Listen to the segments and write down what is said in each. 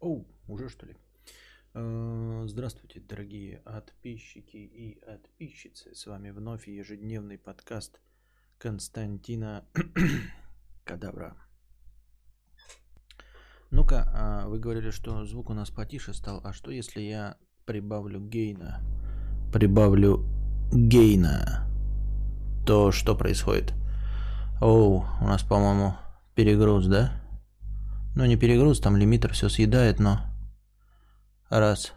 Оу, уже что ли? Э, Здравствуйте, дорогие подписчики и подписчицы. С вами вновь ежедневный подкаст Константина Кадавра. Ну-ка, а, вы говорили, что звук у нас потише стал. А что если я прибавлю гейна? Прибавлю гейна. То что происходит? Оу, у нас, по-моему, перегруз, да? Ну, не перегруз, там лимитер все съедает, но... Раз.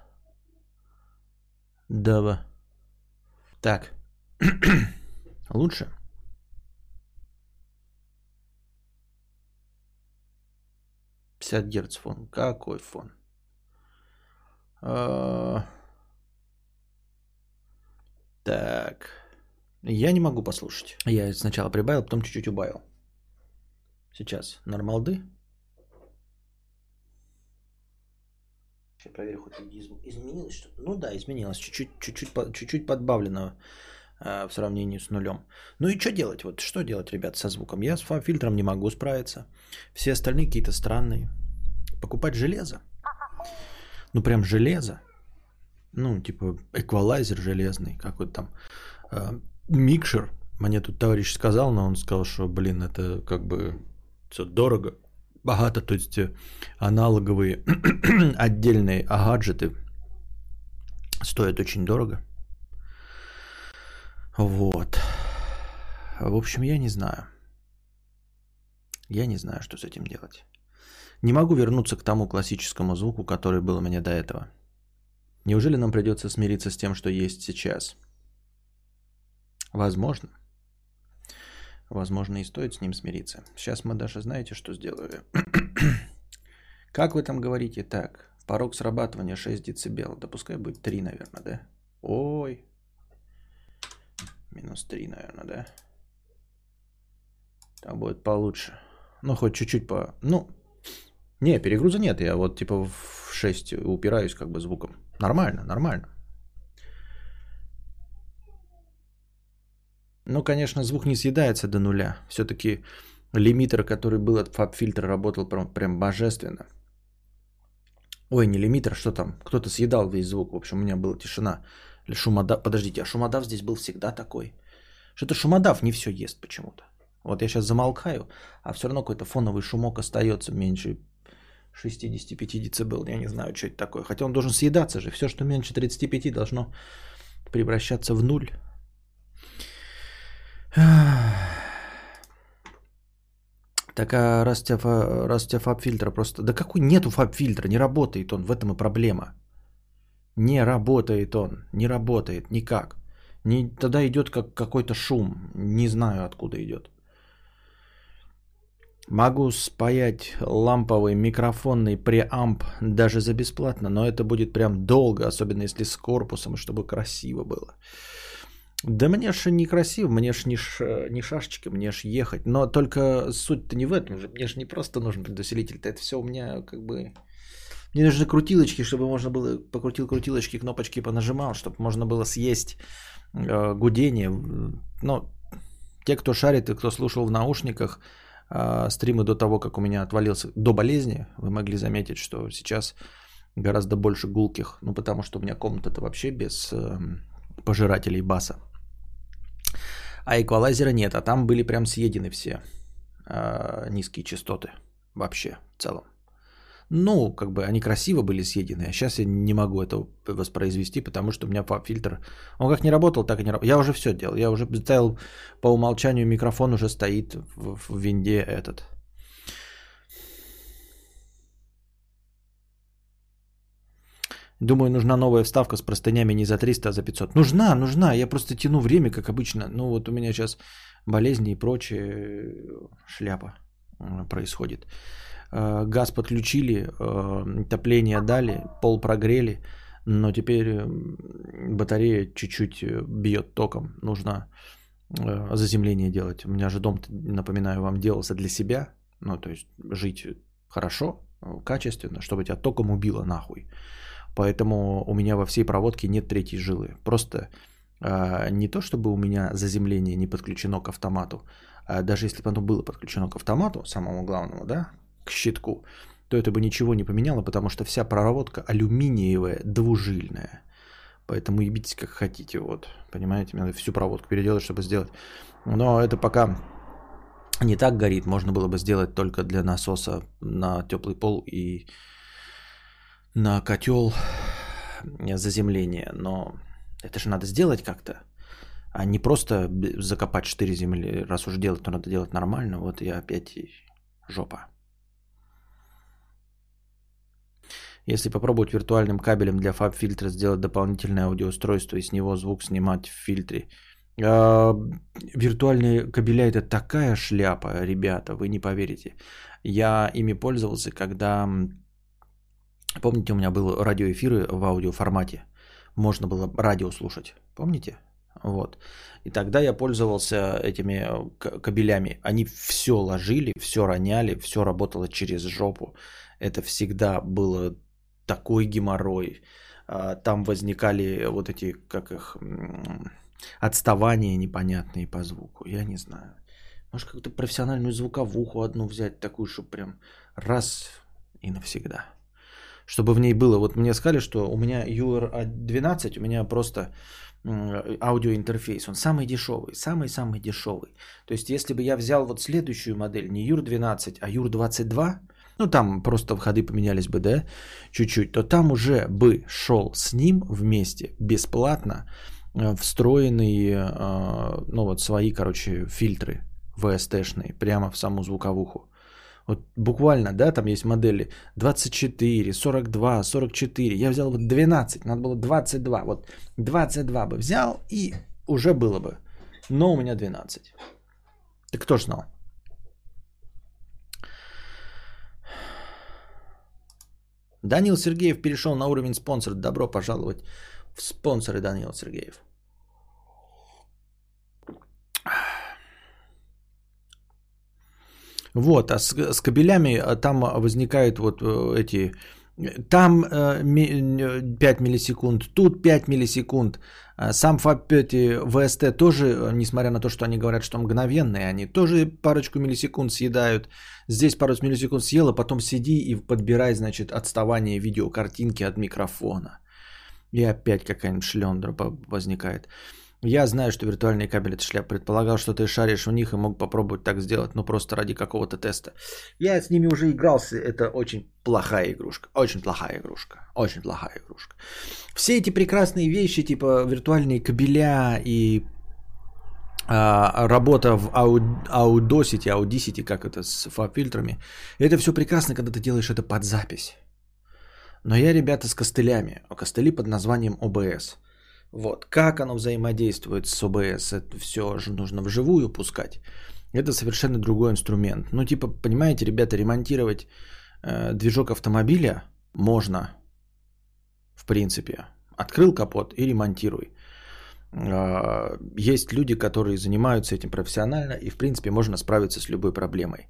Два. Так. Лучше? Пятьдесят герц фон. Какой фон? А, Так. Я не могу послушать. Я сначала прибавил, потом чуть-чуть убавил. Сейчас. Нормалды? Сейчас проверю, хоть из- изменилось что-то. Ну да, изменилось. Чуть-чуть, чуть-чуть, чуть-чуть подбавлено э, в сравнении с нулем. Ну и что делать? Вот что делать, ребят, со звуком? Я с фа-фильтром не могу справиться. Все остальные какие-то странные. Покупать железо? Ну прям железо. Ну, типа эквалайзер железный, какой-то там э, микшер. Мне тут товарищ сказал, но он сказал, что, блин, это как бы все дорого, богато, то есть аналоговые отдельные гаджеты стоят очень дорого. Вот. В общем, я не знаю. Я не знаю, что с этим делать. Не могу вернуться к тому классическому звуку, который был у меня до этого. Неужели нам придется смириться с тем, что есть сейчас? Возможно. Возможно, и стоит с ним смириться. Сейчас мы даже знаете, что сделали. как вы там говорите? Так, порог срабатывания 6 дБ. Да пускай будет 3, наверное, да? Ой. Минус 3, наверное, да? Там будет получше. Ну, хоть чуть-чуть по... Ну, не, перегруза нет. Я вот типа в 6 упираюсь как бы звуком. Нормально, нормально. Ну, конечно, звук не съедается до нуля. Все-таки лимитер, который был от фаб-фильтра, работал прям, прям божественно. Ой, не лимитер, что там? Кто-то съедал весь звук. В общем, у меня была тишина. Или шумодав. Подождите, а шумодав здесь был всегда такой? Что-то шумодав не все ест почему-то. Вот я сейчас замолкаю, а все равно какой-то фоновый шумок остается меньше 65 дБ. Я не знаю, что это такое. Хотя он должен съедаться же. Все, что меньше 35, должно превращаться в нуль. Так а раз у тебя, раз у тебя фаб-фильтр просто... Да какой нету фаб-фильтра, не работает он, в этом и проблема. Не работает он, не работает никак. Не, тогда идет как какой-то шум, не знаю откуда идет. Могу спаять ламповый микрофонный преамп даже за бесплатно, но это будет прям долго, особенно если с корпусом, чтобы красиво было. Да мне ж некрасиво, мне ж не, ш, не шашечки, мне ж ехать. Но только суть-то не в этом же. Мне ж не просто нужен предусилитель. Это все у меня как бы... Мне нужны крутилочки, чтобы можно было покрутил крутилочки, кнопочки понажимал, чтобы можно было съесть э, гудение. Но те, кто шарит и кто слушал в наушниках э, стримы до того, как у меня отвалился, до болезни, вы могли заметить, что сейчас гораздо больше гулких. Ну, потому что у меня комната-то вообще без э, пожирателей баса. А эквалайзера нет, а там были прям съедены все э, низкие частоты вообще в целом. Ну, как бы они красиво были съедены, а сейчас я не могу это воспроизвести, потому что у меня фильтр, он как не работал, так и не работал. Я уже все делал, я уже ставил по умолчанию микрофон уже стоит в, в винде этот. Думаю, нужна новая вставка с простынями не за 300, а за 500. Нужна, нужна. Я просто тяну время, как обычно. Ну вот у меня сейчас болезни и прочее шляпа э, происходит. Э, Газ подключили, э, отопление дали, пол прогрели, но теперь э, батарея чуть-чуть э, бьет током. Нужно э, заземление делать. У меня же дом, напоминаю вам, делался для себя. Ну, то есть жить хорошо, качественно, чтобы тебя током убило нахуй. Поэтому у меня во всей проводке нет третьей жилы. Просто э, не то, чтобы у меня заземление не подключено к автомату, а даже если бы оно было подключено к автомату, самому главному, да, к щитку, то это бы ничего не поменяло, потому что вся проводка алюминиевая, двужильная. Поэтому ебитесь как хотите, вот, понимаете, мне надо всю проводку переделать, чтобы сделать. Но это пока не так горит, можно было бы сделать только для насоса на теплый пол и на котел заземления. Но это же надо сделать как-то, а не просто закопать 4 земли. Раз уж делать, то надо делать нормально. Вот я опять жопа. Если попробовать виртуальным кабелем для фаб-фильтра сделать дополнительное аудиоустройство и с него звук снимать в фильтре. А, виртуальные кабеля это такая шляпа, ребята, вы не поверите. Я ими пользовался, когда... Помните, у меня был радиоэфиры в аудиоформате. Можно было радио слушать. Помните? Вот. И тогда я пользовался этими кабелями. Они все ложили, все роняли, все работало через жопу. Это всегда было такой геморрой. А, там возникали вот эти, как их, отставания непонятные по звуку. Я не знаю. Может, как-то профессиональную звуковуху одну взять, такую, чтобы прям раз и навсегда. Чтобы в ней было. Вот мне сказали, что у меня UR12, у меня просто аудиоинтерфейс, он самый дешевый, самый-самый дешевый. То есть, если бы я взял вот следующую модель, не UR12, а UR22, ну там просто входы поменялись бы, да, чуть-чуть, то там уже бы шел с ним вместе бесплатно э, встроенные, э, ну вот свои, короче, фильтры VST-шные прямо в саму звуковуху. Вот буквально, да, там есть модели 24, 42, 44. Я взял вот 12, надо было 22. Вот 22 бы взял и уже было бы. Но у меня 12. Ты кто ж знал? Данил Сергеев перешел на уровень спонсора. Добро пожаловать в спонсоры, Данил Сергеев. Вот, а с, с кабелями а, там возникают вот э, эти... Там 5 э, миллисекунд, тут 5 миллисекунд. А сам FAP эти VST тоже, несмотря на то, что они говорят, что мгновенные, они тоже парочку миллисекунд съедают. Здесь пару миллисекунд съела, потом сиди и подбирай, значит, отставание видеокартинки от микрофона. И опять какая-нибудь шлендра возникает. Я знаю, что виртуальные кабели это шляп. Предполагал, что ты шаришь в них и мог попробовать так сделать, ну просто ради какого-то теста. Я с ними уже игрался. Это очень плохая игрушка. Очень плохая игрушка. Очень плохая игрушка. Все эти прекрасные вещи, типа виртуальные кабеля и а, работа в Audacity, Audacity, как это с фильтрами, это все прекрасно, когда ты делаешь это под запись. Но я, ребята, с костылями. Костыли под названием OBS – вот. Как оно взаимодействует с ОБС, это все же нужно вживую пускать. Это совершенно другой инструмент. Ну, типа, понимаете, ребята, ремонтировать э, движок автомобиля можно, в принципе. Открыл капот и ремонтируй. Э, есть люди, которые занимаются этим профессионально, и, в принципе, можно справиться с любой проблемой.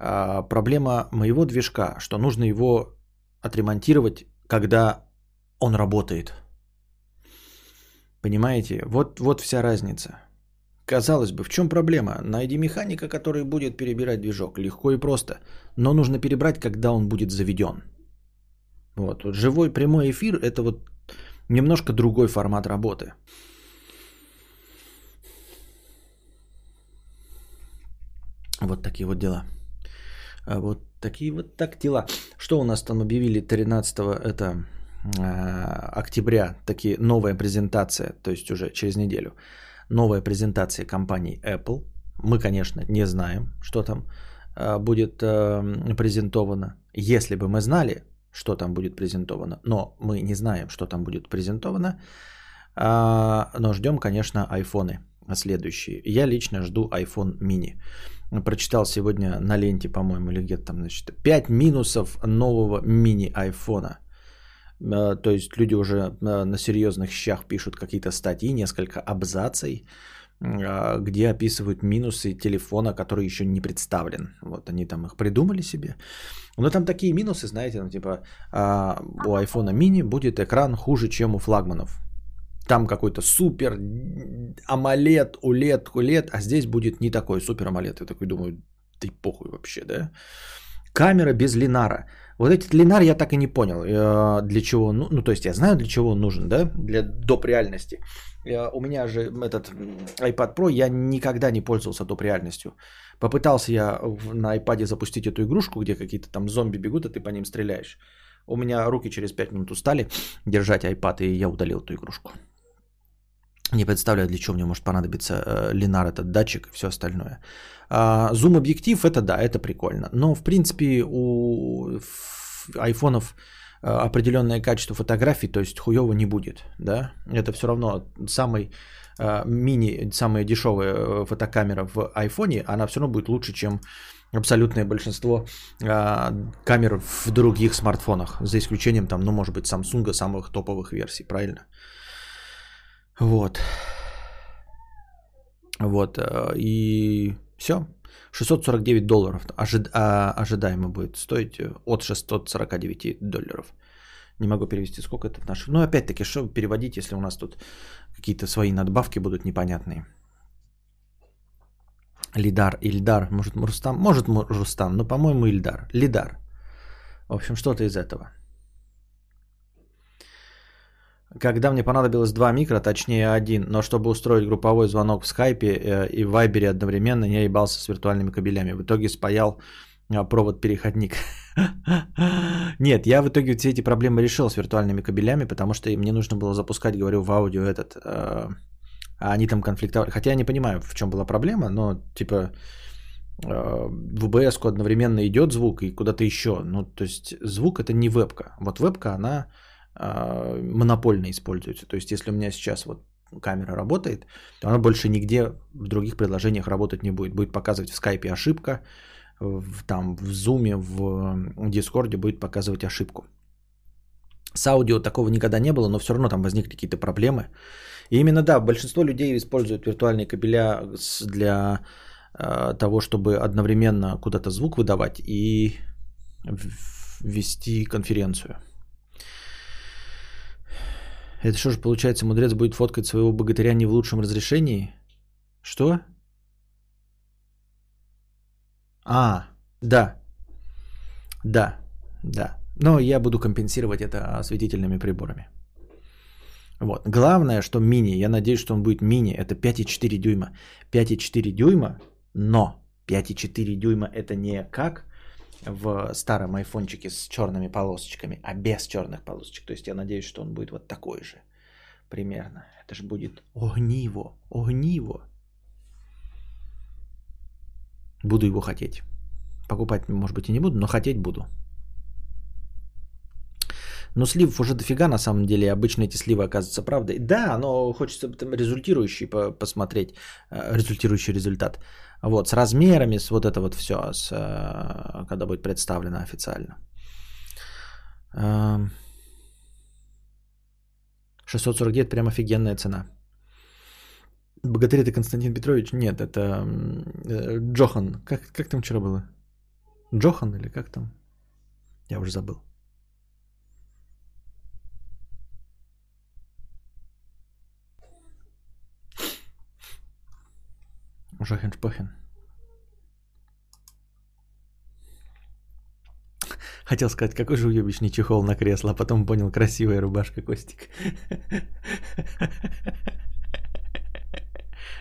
Э, проблема моего движка, что нужно его отремонтировать, когда он работает – Понимаете? Вот, вот вся разница. Казалось бы, в чем проблема? Найди механика, который будет перебирать движок. Легко и просто. Но нужно перебрать, когда он будет заведен. Вот. вот живой прямой эфир – это вот немножко другой формат работы. Вот такие вот дела. А вот такие вот так дела. Что у нас там объявили 13-го? Это октября таки новая презентация, то есть уже через неделю, новая презентация компании Apple. Мы, конечно, не знаем, что там э, будет э, презентовано. Если бы мы знали, что там будет презентовано, но мы не знаем, что там будет презентовано, но ждем, конечно, айфоны следующие. Я лично жду iPhone mini. Прочитал сегодня на ленте, по-моему, или где-то там, значит, 5 минусов нового мини айфона – Э, то есть люди уже э, на серьезных щах пишут какие-то статьи, несколько абзаций, э, где описывают минусы телефона, который еще не представлен. Вот они там их придумали себе. Но там такие минусы, знаете, ну типа а, у iPhone mini будет экран хуже, чем у флагманов. Там какой-то супер AMOLED, OLED, OLED, а здесь будет не такой супер AMOLED. Я такой думаю, ты похуй вообще, да? Камера без линара. Вот этот Ленар я так и не понял, э, для чего, ну, ну, то есть я знаю, для чего он нужен, да, для доп. реальности. Э, у меня же этот iPad Pro, я никогда не пользовался доп. реальностью. Попытался я на iPad запустить эту игрушку, где какие-то там зомби бегут, а ты по ним стреляешь. У меня руки через 5 минут устали держать iPad, и я удалил эту игрушку. Не представляю, для чего мне может понадобиться э, Ленар, этот датчик и все остальное. А, зум-объектив, это да, это прикольно. Но, в принципе, у айфонов э, определенное качество фотографий, то есть хуево не будет, да. Это все равно самый э, мини, самая дешевая фотокамера в айфоне, она все равно будет лучше, чем абсолютное большинство камер в других смартфонах, за исключением там, ну, может быть, Samsung самых топовых версий, правильно? Вот. Вот. Э, и все. 649 долларов ожид, а, ожидаемо будет стоить э, от 649 долларов. Не могу перевести, сколько это в наших. Ну, опять-таки, что переводить, если у нас тут какие-то свои надбавки будут непонятные. Лидар, Ильдар, может Рустам, может Рустам, но, по-моему, Ильдар. Лидар. В общем, что-то из этого. Когда мне понадобилось два микро, точнее один, но чтобы устроить групповой звонок в скайпе э, и в вайбере одновременно, я ебался с виртуальными кабелями. В итоге спаял а, провод-переходник. Нет, я в итоге все эти проблемы решил с виртуальными кабелями, потому что мне нужно было запускать, говорю, в аудио этот, э, а они там конфликтовали. Хотя я не понимаю, в чем была проблема, но типа э, в ОБС одновременно идет звук и куда-то еще. Ну, то есть звук это не вебка. Вот вебка, она монопольно используется. То есть, если у меня сейчас вот камера работает, то она больше нигде в других приложениях работать не будет. Будет показывать в скайпе ошибка, в, там в зуме, в дискорде будет показывать ошибку. С аудио такого никогда не было, но все равно там возникли какие-то проблемы. И именно да, большинство людей используют виртуальные кабеля для э, того, чтобы одновременно куда-то звук выдавать и вести конференцию. Это что же получается, мудрец будет фоткать своего богатыря не в лучшем разрешении? Что? А, да. Да, да. Но я буду компенсировать это осветительными приборами. Вот. Главное, что мини, я надеюсь, что он будет мини, это 5,4 дюйма. 5,4 дюйма, но 5,4 дюйма это не как в старом айфончике с черными полосочками, а без черных полосочек. То есть я надеюсь, что он будет вот такой же примерно. Это же будет огниво, огниво. Буду его хотеть. Покупать, может быть, и не буду, но хотеть буду. Но сливов уже дофига, на самом деле. Обычно эти сливы оказываются правдой. Да, но хочется там результирующий посмотреть, э, результирующий результат. Вот, с размерами, с вот это вот все, с, э, когда будет представлено официально. 649 прям офигенная цена. Богатырь это Константин Петрович? Нет, это э, Джохан. Как, как там вчера было? Джохан или как там? Я уже забыл. Жохен-шпохен. Хотел сказать, какой же уебищный чехол на кресло, а потом понял, красивая рубашка Костик.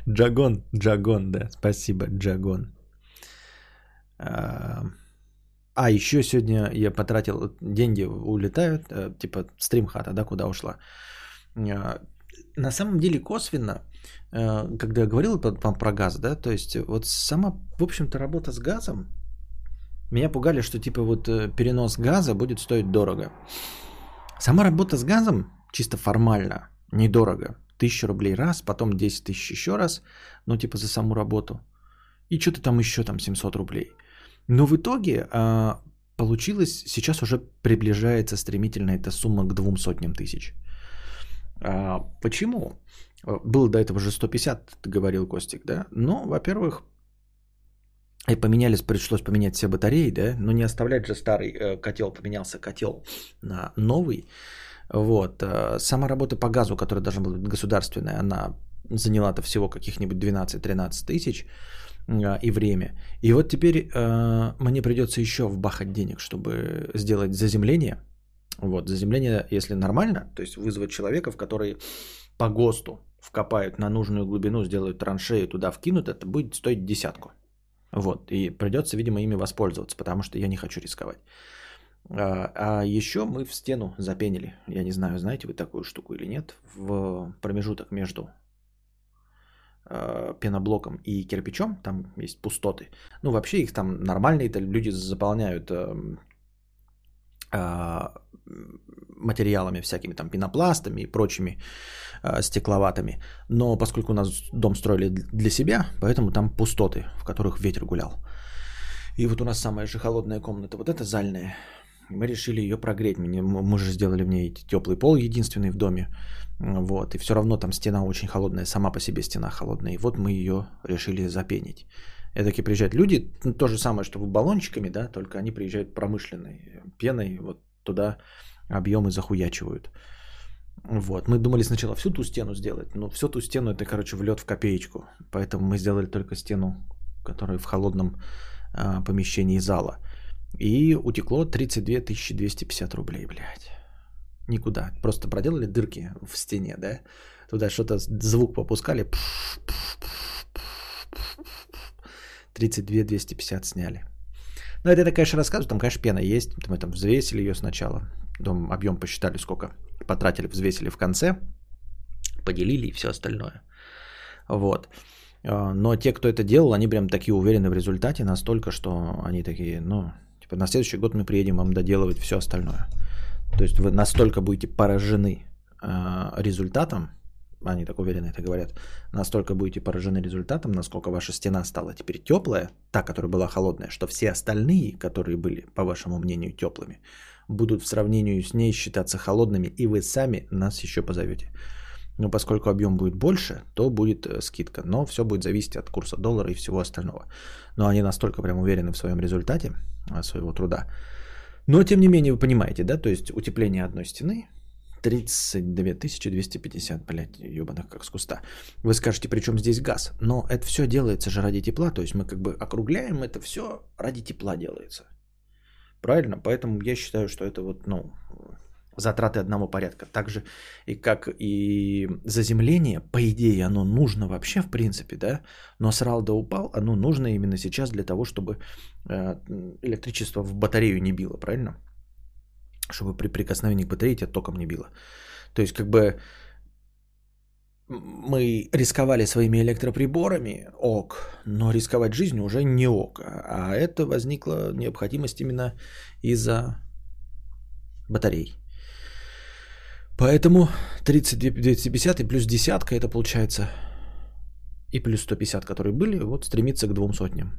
Джагон, Джагон, да, спасибо, Джагон. А, а еще сегодня я потратил, деньги улетают, э, типа стримхата, да, куда ушла. На самом деле косвенно, э, когда я говорил про газ, да, то есть вот сама, в общем-то, работа с газом, меня пугали, что типа вот э, перенос газа будет стоить дорого. Сама работа с газом чисто формально недорого. Тысяча рублей раз, потом 10 тысяч еще раз, ну типа за саму работу. И что-то там еще там 700 рублей. Но в итоге а, получилось, сейчас уже приближается стремительно эта сумма к двум сотням тысяч. А, почему? Было до этого же 150, ты говорил, Костик, да? Ну, во-первых, и поменялись, пришлось поменять все батареи, да, но не оставлять же старый э, котел, поменялся котел на новый. Вот. Э, сама работа по газу, которая должна была быть государственная, она заняла-то всего каких-нибудь 12-13 тысяч. и время. И вот теперь э, мне придется еще вбахать денег, чтобы сделать заземление. Вот, заземление, если нормально, то есть вызвать человека, в который по ГОСТу вкопают на нужную глубину, сделают траншею, туда вкинут, это будет стоить десятку. Вот, и придется, видимо, ими воспользоваться, потому что я не хочу рисковать. А, а еще мы в стену запенили. Я не знаю, знаете вы такую штуку или нет. В промежуток между э, пеноблоком и кирпичом, там есть пустоты. Ну, вообще их там нормальные люди заполняют э, э, материалами всякими, там пенопластами и прочими э, стекловатыми. Но поскольку у нас дом строили для себя, поэтому там пустоты, в которых ветер гулял. И вот у нас самая же холодная комната, вот эта зальная, мы решили ее прогреть. Мы же сделали в ней теплый пол, единственный в доме. Вот. И все равно там стена очень холодная, сама по себе стена холодная. И вот мы ее решили запенить. И такие приезжают люди, то же самое, что баллончиками, да, только они приезжают промышленной пеной, вот туда объемы захуячивают. Вот. Мы думали сначала всю ту стену сделать, но всю ту стену это, короче, влет в копеечку. Поэтому мы сделали только стену, которая в холодном а, помещении зала. И утекло 32 250 рублей, блядь. Никуда. Просто проделали дырки в стене, да? Туда что-то звук попускали. 32 250 сняли. Ну, это, это, конечно, рассказываю. Там, конечно, пена есть. Мы там взвесили ее сначала. Дом, объем посчитали, сколько потратили, взвесили в конце. Поделили и все остальное. Вот. А, но те, кто это делал, они прям такие уверены в результате настолько, что они такие, ну, Типа на следующий год мы приедем вам доделывать все остальное. То есть вы настолько будете поражены э, результатом, они так уверенно это говорят, настолько будете поражены результатом, насколько ваша стена стала теперь теплая, та, которая была холодная, что все остальные, которые были, по вашему мнению, теплыми, будут в сравнении с ней считаться холодными, и вы сами нас еще позовете. Но поскольку объем будет больше, то будет э, скидка. Но все будет зависеть от курса доллара и всего остального. Но они настолько прям уверены в своем результате, своего труда. Но тем не менее, вы понимаете, да, то есть утепление одной стены 32 250, блядь, ебаных как с куста. Вы скажете, при чем здесь газ? Но это все делается же ради тепла, то есть мы как бы округляем это все ради тепла делается. Правильно? Поэтому я считаю, что это вот, ну, затраты одного порядка. Так же и как и заземление, по идее, оно нужно вообще в принципе, да, но срал да упал, оно нужно именно сейчас для того, чтобы э, электричество в батарею не било, правильно? Чтобы при прикосновении к батарее тебя током не било. То есть как бы мы рисковали своими электроприборами, ок, но рисковать жизнью уже не ок. А это возникла необходимость именно из-за батарей. Поэтому 32 250 и плюс десятка это получается и плюс 150, которые были, вот стремится к двум сотням.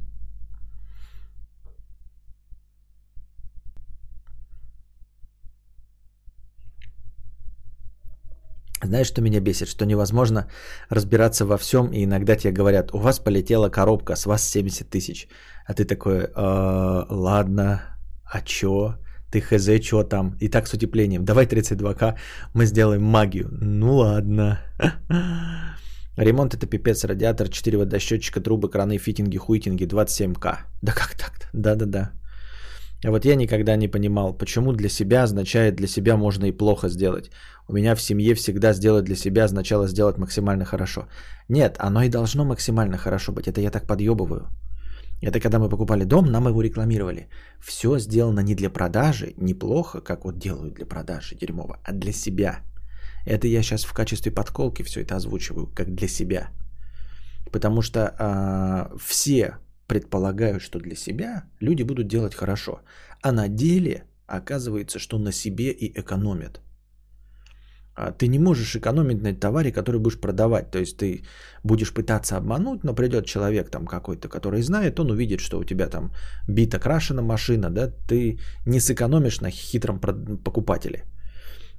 Знаешь, что меня бесит? Что невозможно разбираться во всем, и иногда тебе говорят, у вас полетела коробка, с вас 70 тысяч. А ты такой, э, ладно, а чё? ты хз, что там, и так с утеплением, давай 32к, мы сделаем магию. Ну ладно. Ремонт это пипец, радиатор, 4 водосчетчика, трубы, краны, фитинги, хуйтинги, 27к. Да как так-то? Да-да-да. А вот я никогда не понимал, почему для себя означает для себя можно и плохо сделать. У меня в семье всегда сделать для себя означало сделать максимально хорошо. Нет, оно и должно максимально хорошо быть. Это я так подъебываю. Это когда мы покупали дом, нам его рекламировали. Все сделано не для продажи, неплохо, как вот делают для продажи дерьмово, а для себя. Это я сейчас в качестве подколки все это озвучиваю, как для себя. Потому что э, все предполагают, что для себя люди будут делать хорошо. А на деле оказывается, что на себе и экономят. А ты не можешь экономить на товаре, который будешь продавать. То есть ты будешь пытаться обмануть, но придет человек там какой-то, который знает, он увидит, что у тебя там бита крашена машина, да, ты не сэкономишь на хитром покупателе.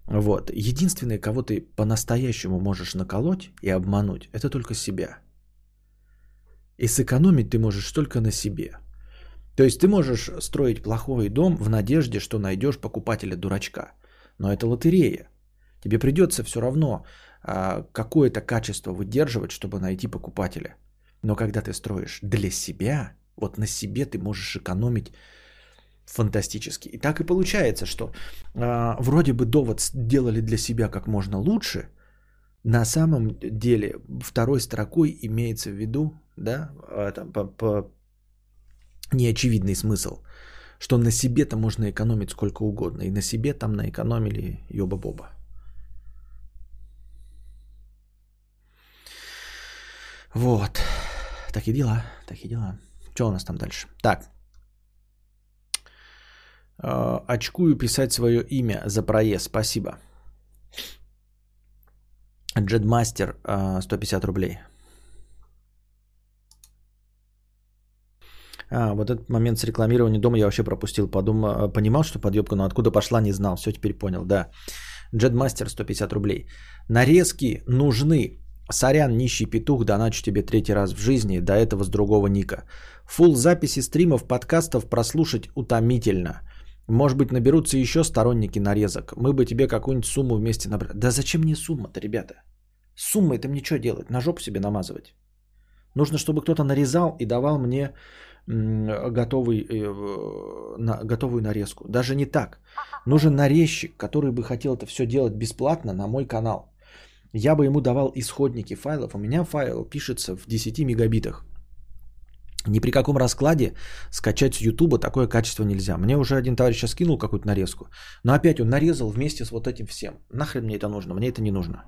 Вот. Единственное, кого ты по-настоящему можешь наколоть и обмануть, это только себя. И сэкономить ты можешь только на себе. То есть ты можешь строить плохой дом в надежде, что найдешь покупателя дурачка. Но это лотерея. Тебе придется все равно а, какое-то качество выдерживать, чтобы найти покупателя. Но когда ты строишь для себя, вот на себе ты можешь экономить фантастически. И так и получается, что э, вроде бы довод сделали для себя как можно лучше, на самом деле второй строкой имеется в виду, да, это по, по неочевидный смысл, что на себе-то можно экономить сколько угодно, и на себе там наэкономили ёба-боба. Вот. Такие дела, такие дела. Что у нас там дальше? Так. Э, очкую писать свое имя за проезд. Спасибо. Джедмастер 150 рублей. А, вот этот момент с рекламированием дома я вообще пропустил. Подумал, понимал, что подъебка, но откуда пошла, не знал. Все, теперь понял, да. Джедмастер 150 рублей. Нарезки нужны. Сорян, нищий петух, доначу тебе третий раз в жизни, до этого с другого ника. Фул записи стримов, подкастов прослушать утомительно. Может быть, наберутся еще сторонники нарезок. Мы бы тебе какую-нибудь сумму вместе набрали. Да зачем мне сумма-то, ребята? Сумма это мне что делать? На жопу себе намазывать. Нужно, чтобы кто-то нарезал и давал мне готовый, э, на, готовую нарезку. Даже не так. Нужен нарезчик, который бы хотел это все делать бесплатно на мой канал. Я бы ему давал исходники файлов. У меня файл пишется в 10 мегабитах. Ни при каком раскладе скачать с Ютуба такое качество нельзя. Мне уже один товарищ сейчас скинул какую-то нарезку. Но опять он нарезал вместе с вот этим всем. Нахрен мне это нужно? Мне это не нужно.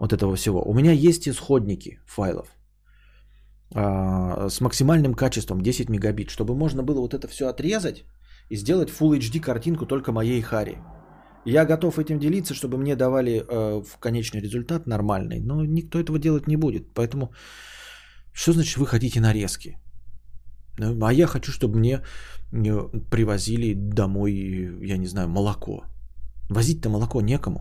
Вот этого всего. У меня есть исходники файлов с максимальным качеством 10 мегабит, чтобы можно было вот это все отрезать и сделать Full HD картинку только моей Хари. Я готов этим делиться, чтобы мне давали э, в конечный результат нормальный, но никто этого делать не будет. Поэтому что значит вы хотите нарезки? Ну, а я хочу, чтобы мне э, привозили домой, я не знаю, молоко. Возить-то молоко некому.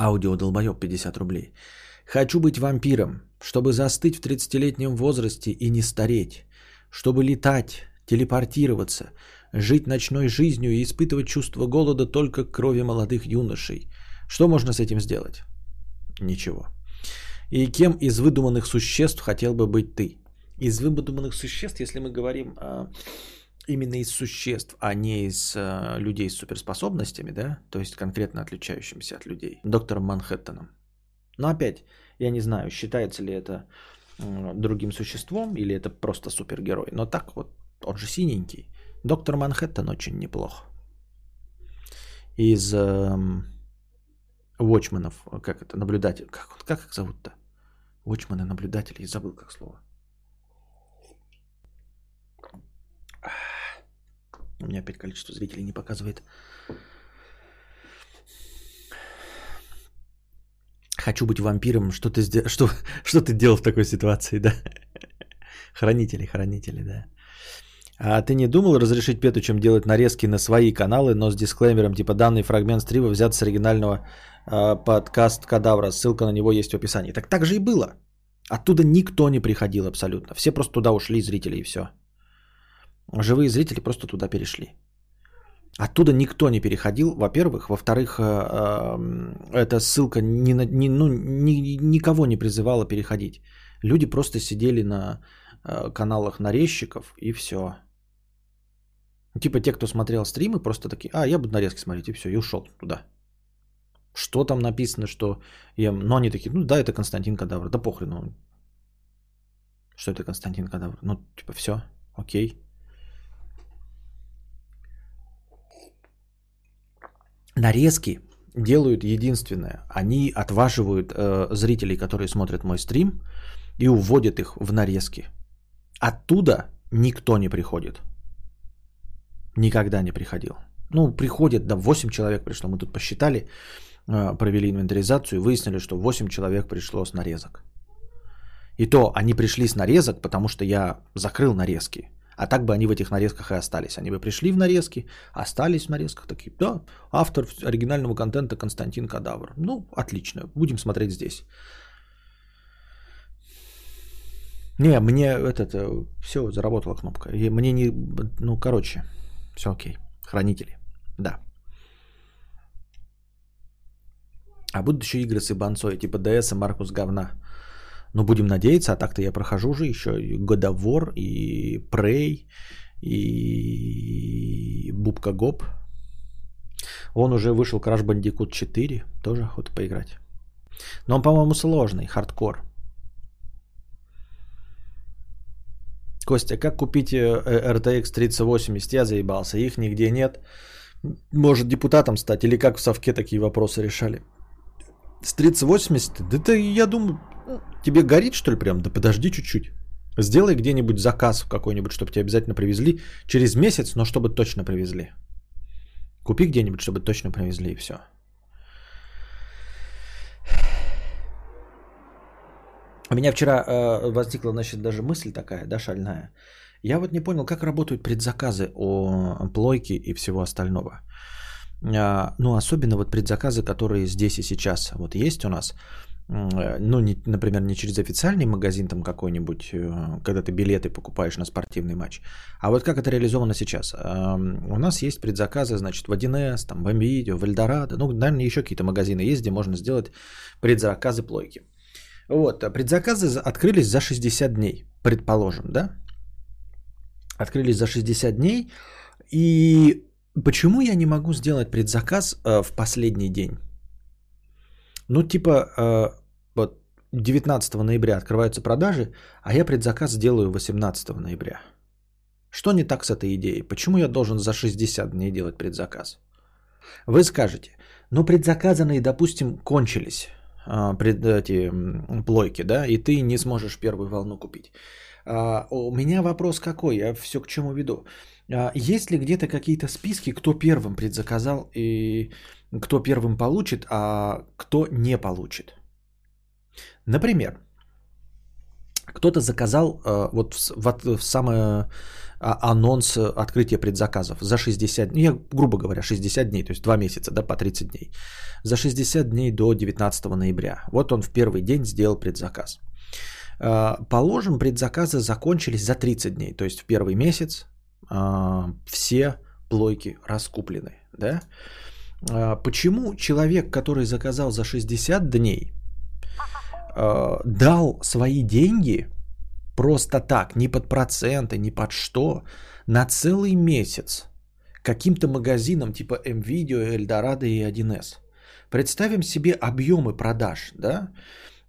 Аудио долбоеб 50 рублей. Хочу быть вампиром, чтобы застыть в 30-летнем возрасте и не стареть, чтобы летать, телепортироваться, жить ночной жизнью и испытывать чувство голода только крови молодых юношей. Что можно с этим сделать? Ничего. И кем из выдуманных существ хотел бы быть ты? Из выдуманных существ, если мы говорим а, именно из существ, а не из а, людей с суперспособностями, да, то есть конкретно отличающимся от людей, доктором Манхэттеном. Но опять, я не знаю, считается ли это другим существом или это просто супергерой. Но так вот он же синенький. Доктор Манхэттен очень неплох. Из эм, Watchmenов, как это, наблюдатель, как, как их зовут-то? Watchмены, наблюдатели, забыл как слово. У меня опять количество зрителей не показывает. Хочу быть вампиром. Что ты, что, что ты делал в такой ситуации, да? Хранители, хранители, да. А ты не думал разрешить Петучам делать нарезки на свои каналы, но с дисклеймером, типа данный фрагмент стрима взят с оригинального э, подкаст Кадавра, ссылка на него есть в описании. Так так же и было. Оттуда никто не приходил абсолютно. Все просто туда ушли, зрители, и все. Живые зрители просто туда перешли. Оттуда никто не переходил, во-первых. Во-вторых, э, э, эта ссылка ни, ни, ну, ни, никого не призывала переходить. Люди просто сидели на э, каналах нарезчиков и все. Типа те, кто смотрел стримы, просто такие, а, я буду нарезки смотреть, и все, и ушел туда. Что там написано, что я... Ну, они такие, ну да, это Константин Кадавр, да похрен, ну... Что это Константин Кадавр? Ну, типа, все, окей. Нарезки делают единственное. Они отваживают э, зрителей, которые смотрят мой стрим, и уводят их в нарезки. Оттуда никто не приходит. Никогда не приходил. Ну, приходит, да, 8 человек пришло. Мы тут посчитали, э, провели инвентаризацию и выяснили, что 8 человек пришло с нарезок. И то они пришли с нарезок, потому что я закрыл нарезки. А так бы они в этих нарезках и остались. Они бы пришли в нарезки, остались в нарезках, такие, да, автор оригинального контента Константин Кадавр. Ну, отлично, будем смотреть здесь. Не, мне этот, э, все, заработала кнопка. И мне не, ну, короче, все окей. Хранители. Да. А будут еще игры с Ибанцой, типа ДС и Маркус говна. Но будем надеяться, а так-то я прохожу уже еще и God of War, и Prey, и Бубка Гоп. Он уже вышел Crash Bandicoot 4, тоже охота поиграть. Но он, по-моему, сложный, хардкор. Костя, как купить э, RTX 3080? Я заебался, их нигде нет. Может депутатом стать или как в совке такие вопросы решали? С 3080? Да ты, я думаю, тебе горит что ли прям? Да подожди чуть-чуть. Сделай где-нибудь заказ какой-нибудь, чтобы тебе обязательно привезли через месяц, но чтобы точно привезли. Купи где-нибудь, чтобы точно привезли и все. У меня вчера э, возникла, значит, даже мысль такая, да, шальная. Я вот не понял, как работают предзаказы о плойке и всего остального. А, ну, особенно вот предзаказы, которые здесь и сейчас вот есть у нас. Ну, не, например, не через официальный магазин там какой-нибудь, э, когда ты билеты покупаешь на спортивный матч. А вот как это реализовано сейчас? У нас есть предзаказы, значит, в 1С, там, в МВидео, в Эльдорадо. Ну, наверное, еще какие-то магазины есть, где можно сделать предзаказы плойки. Вот, а предзаказы открылись за 60 дней, предположим, да? Открылись за 60 дней. И почему я не могу сделать предзаказ э, в последний день? Ну, типа, э, вот 19 ноября открываются продажи, а я предзаказ сделаю 18 ноября. Что не так с этой идеей? Почему я должен за 60 дней делать предзаказ? Вы скажете, ну предзаказанные, допустим, кончились а, пред, эти плойки, да, и ты не сможешь первую волну купить. А, у меня вопрос какой, я все к чему веду. А, есть ли где-то какие-то списки, кто первым предзаказал и кто первым получит, а кто не получит? Например, кто-то заказал вот в, в, в самое анонс открытия предзаказов за 60 дней, я, грубо говоря, 60 дней, то есть 2 месяца, да, по 30 дней. За 60 дней до 19 ноября. Вот он в первый день сделал предзаказ. Положим, предзаказы закончились за 30 дней, то есть в первый месяц все плойки раскуплены, да? Почему человек, который заказал за 60 дней, дал свои деньги – просто так, ни под проценты, ни под что, на целый месяц каким-то магазинам типа MVideo, Эльдорадо и 1С. Представим себе объемы продаж, да?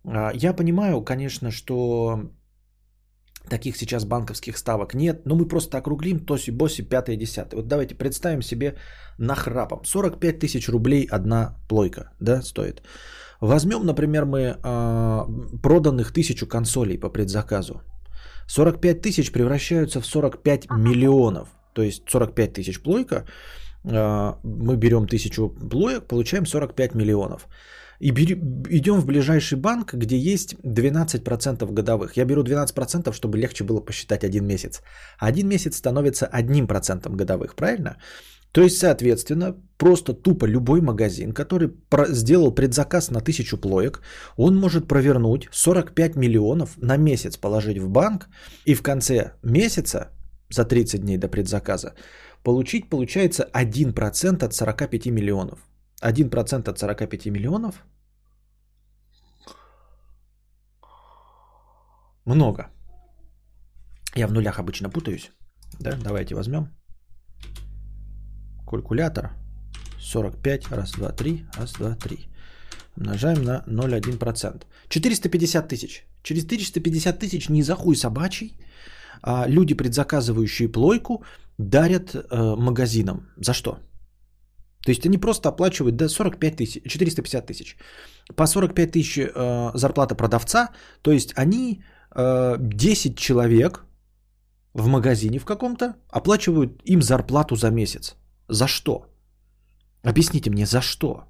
А, я понимаю, конечно, что таких сейчас банковских ставок нет, но мы просто округлим тоси-боси 5-10. Вот давайте представим себе нахрапом. 45 тысяч рублей одна плойка, да, стоит. Возьмем, например, мы э, проданных тысячу консолей по предзаказу. 45 тысяч превращаются в 45 миллионов. То есть 45 тысяч плойка, а, мы берем тысячу плоек, получаем 45 миллионов. И идем в ближайший банк, где есть 12% годовых. Я беру 12%, чтобы легче было посчитать один месяц. Один месяц становится одним процентом годовых, правильно? То есть, соответственно, просто тупо любой магазин, который сделал предзаказ на тысячу плоек, он может провернуть 45 миллионов на месяц положить в банк и в конце месяца, за 30 дней до предзаказа, получить, получается, 1% от 45 миллионов. 1% от 45 миллионов много. Я в нулях обычно путаюсь. Да, давайте возьмем калькулятор. 45, раз, два, три, раз, два, три. Умножаем на 0,1%. 450 тысяч. Через 450 тысяч не за хуй собачий. А люди, предзаказывающие плойку, дарят э, магазинам. За что? То есть они просто оплачивают до 45 тысяч, 450 тысяч. По 45 тысяч э, зарплата продавца. То есть они э, 10 человек в магазине в каком-то оплачивают им зарплату за месяц. За что? Объясните мне, за что?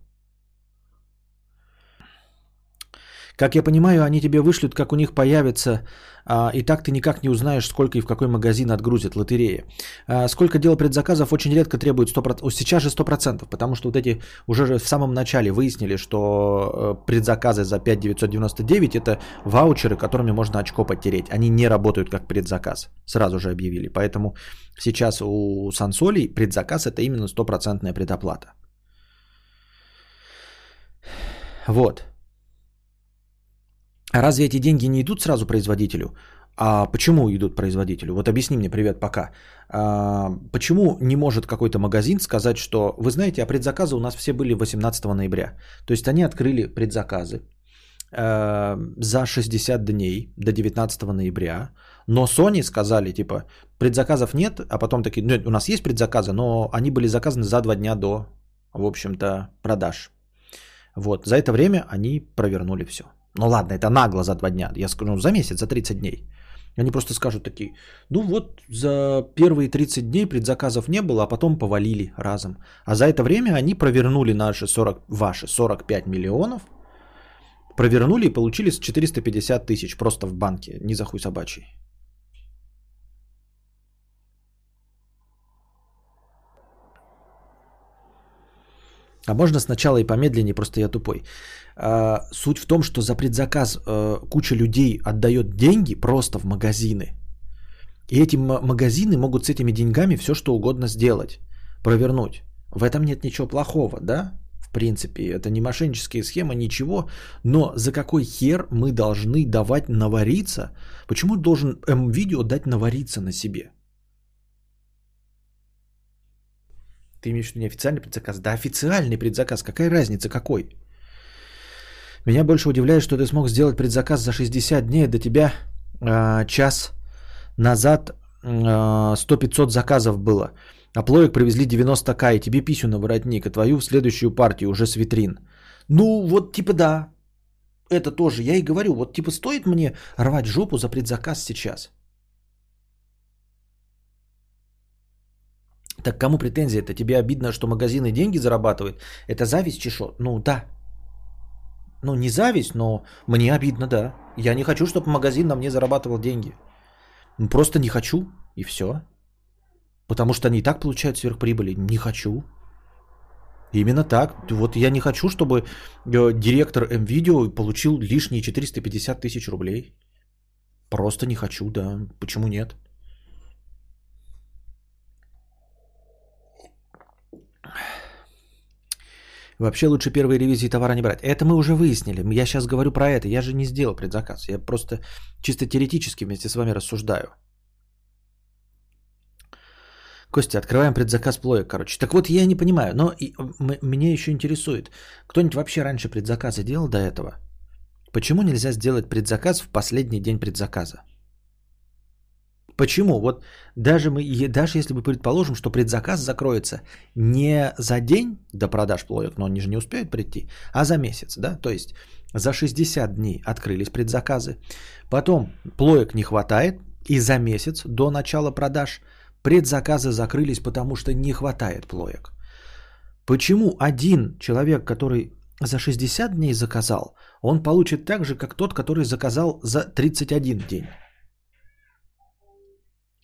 Как я понимаю, они тебе вышлют, как у них появится, а, и так ты никак не узнаешь, сколько и в какой магазин отгрузят лотереи. А, сколько дел предзаказов очень редко требует 100%, сейчас же 100%, потому что вот эти уже в самом начале выяснили, что э, предзаказы за 5999 это ваучеры, которыми можно очко потереть. Они не работают как предзаказ, сразу же объявили. Поэтому сейчас у сансолей предзаказ это именно стопроцентная предоплата. Вот. А разве эти деньги не идут сразу производителю? А почему идут производителю? Вот объясни мне, привет, пока. А, почему не может какой-то магазин сказать, что, вы знаете, а предзаказы у нас все были 18 ноября. То есть они открыли предзаказы э, за 60 дней до 19 ноября, но Sony сказали, типа, предзаказов нет, а потом такие, ну, у нас есть предзаказы, но они были заказаны за два дня до, в общем-то, продаж. Вот, за это время они провернули все. Ну ладно, это нагло за два дня, я скажу, ну, за месяц, за 30 дней. Они просто скажут такие, ну вот за первые 30 дней предзаказов не было, а потом повалили разом. А за это время они провернули наши 40, ваши 45 миллионов, провернули и получили 450 тысяч просто в банке, не за хуй собачий. А можно сначала и помедленнее, просто я тупой. А, суть в том, что за предзаказ а, куча людей отдает деньги просто в магазины. И эти магазины могут с этими деньгами все что угодно сделать, провернуть. В этом нет ничего плохого, да? В принципе, это не мошеннические схемы, ничего. Но за какой хер мы должны давать навариться? Почему должен М-видео дать навариться на себе? Ты имеешь в виду не официальный предзаказ? Да, официальный предзаказ. Какая разница, какой? Меня больше удивляет, что ты смог сделать предзаказ за 60 дней, до тебя э, час назад э, 100-500 заказов было. А плоек привезли 90к, и тебе писю на воротник, а твою в следующую партию уже с витрин. Ну, вот типа да. Это тоже, я и говорю, вот типа стоит мне рвать жопу за предзаказ сейчас? Так кому претензия? Это тебе обидно, что магазины деньги зарабатывают? Это зависть чешо? Ну да. Ну не зависть, но мне обидно, да. Я не хочу, чтобы магазин на мне зарабатывал деньги. Ну, просто не хочу, и все. Потому что они и так получают сверхприбыли. Не хочу. Именно так. Вот я не хочу, чтобы э, директор МВидео получил лишние 450 тысяч рублей. Просто не хочу, да. Почему нет? Вообще лучше первые ревизии товара не брать. Это мы уже выяснили. Я сейчас говорю про это. Я же не сделал предзаказ. Я просто чисто теоретически вместе с вами рассуждаю. Костя, открываем предзаказ плоек, короче. Так вот, я не понимаю, но и, меня еще интересует. Кто-нибудь вообще раньше предзаказы делал до этого? Почему нельзя сделать предзаказ в последний день предзаказа? Почему? Вот даже, мы, даже если мы предположим, что предзаказ закроется не за день до продаж плоев, но они же не успеют прийти, а за месяц, да, то есть за 60 дней открылись предзаказы, потом плоек не хватает, и за месяц до начала продаж предзаказы закрылись, потому что не хватает плоек. Почему один человек, который за 60 дней заказал, он получит так же, как тот, который заказал за 31 день?